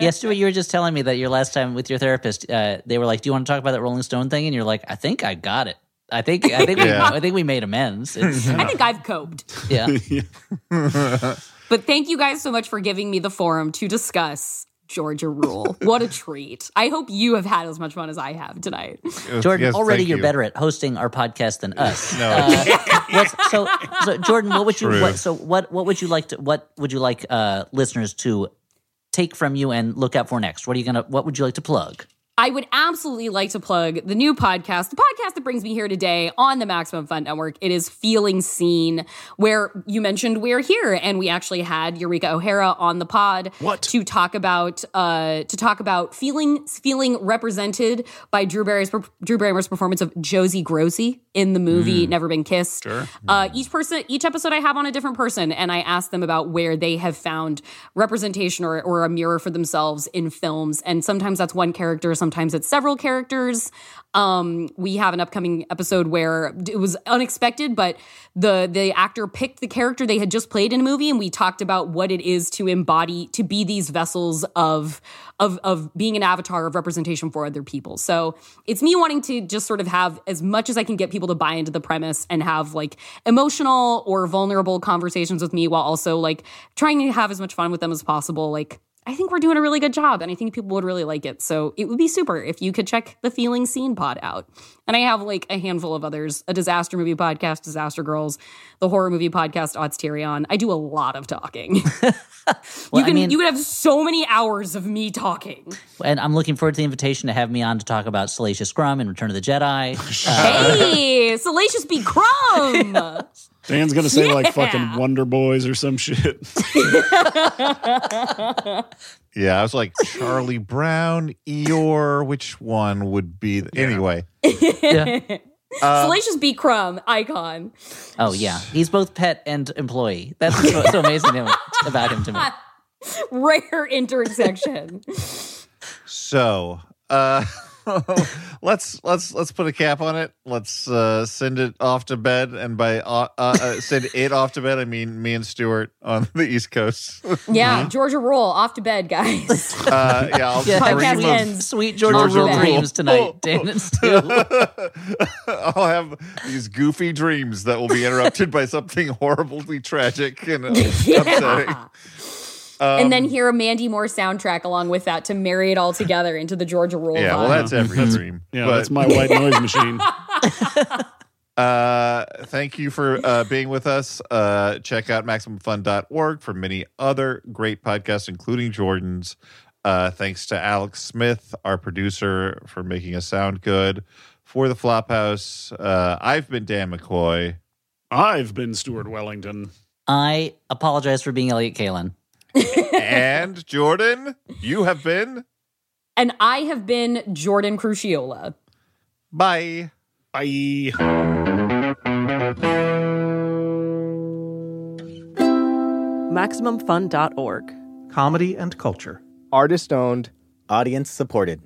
Yeah, Stuart, you were just telling me that your last time with your therapist, uh, they were like, "Do you want to talk about that Rolling Stone thing?" And you're like, "I think I got it. I think I think we, I think we made amends." It's, I think I've coped. yeah, But thank you guys so much for giving me the forum to discuss Georgia Rule. What a treat. I hope you have had as much fun as I have tonight. Jordan. Yes, already, you're you. better at hosting our podcast than us. [LAUGHS] No. Uh, what's, so, so Jordan, what would you? What, so what? What would you like to? What would you like uh, listeners to take from you and look out for next? What are you gonna? What would you like to plug? I would absolutely like to plug the new podcast, the podcast that brings me here today on the Maximum Fun Network. It is Feeling Seen, where you mentioned we're here, and we actually had Eureka O'Hara on the pod What? to talk about uh, to talk about feeling feeling represented by Drew Barry's Drew Barrymore's performance of Josie Grossie in the movie Never Been Kissed. Sure. Uh, each person, each episode, I have on a different person, and I ask them about where they have found representation or, or a mirror for themselves in films. And sometimes that's one character, sometimes it's several characters. Um, we have an upcoming episode where it was unexpected, but the the actor picked the character they had just played in a movie, and we talked about what it is to embody, to be these vessels of of of being an avatar of representation for other people. So it's me wanting to just sort of have as much as I can get people to buy into the premise and have like emotional or vulnerable conversations with me while also like trying to have as much fun with them as possible. Like I think we're doing a really good job and I think people would really like it. So it would be super if you could check the Feeling Seen pod out. And I have like a handful of others a disaster movie podcast, Disaster Girls, the horror movie podcast, Odds Tyrion. I do a lot of talking. [LAUGHS] [LAUGHS] Well, you can I mean, you could have so many hours of me talking. and I'm looking forward to the invitation to have me on to talk about Salacious Crumb and Return of the Jedi. Uh, Hey, [LAUGHS] Salacious B. Crumb. Dan's gonna say like fucking Wonder Boys or some shit. [LAUGHS] Yeah, I was like Charlie Brown, Eeyore. Which one would be? The, Anyway, yeah. [LAUGHS] Salacious B. Crumb, icon. Oh yeah, he's both pet and employee. That's so, so amazing about him to me. [LAUGHS] Rare intersection. so uh, [LAUGHS] let's let's let's put a cap on it. Let's uh, send it off to bed, and by uh, uh, uh, send it off to bed, I mean me and Stuart on the East Coast. [LAUGHS] Yeah, Georgia Rule off to bed, guys. [LAUGHS] Uh, yeah, I'll Yeah, Podcast ends. Sweet Georgia, Georgia Rule Rule. dreams tonight, Dan and Stu. I'll have these goofy dreams that will be interrupted by something horribly tragic and uh, upsetting. Um, and then hear a Mandy Moore soundtrack along with that to marry it all together into the Georgia Rule. yeah, well, that's every dream. Yeah, But, that's my white noise machine. [LAUGHS] [LAUGHS] Uh, thank you for uh, being with us. Uh, check out MaximumFun.org for many other great podcasts, including Jordan's. Uh, thanks to Alex Smith, our producer, for making us sound good. For the Flophouse, uh, I've been Dan McCoy. I've been Stuart Wellington. I apologize for being Elliot Kalan. And Jordan, you have been. and I have been Jordan Crucchiola. Bye. Bye. MaximumFun.org. Comedy and culture. Artist owned, audience supported.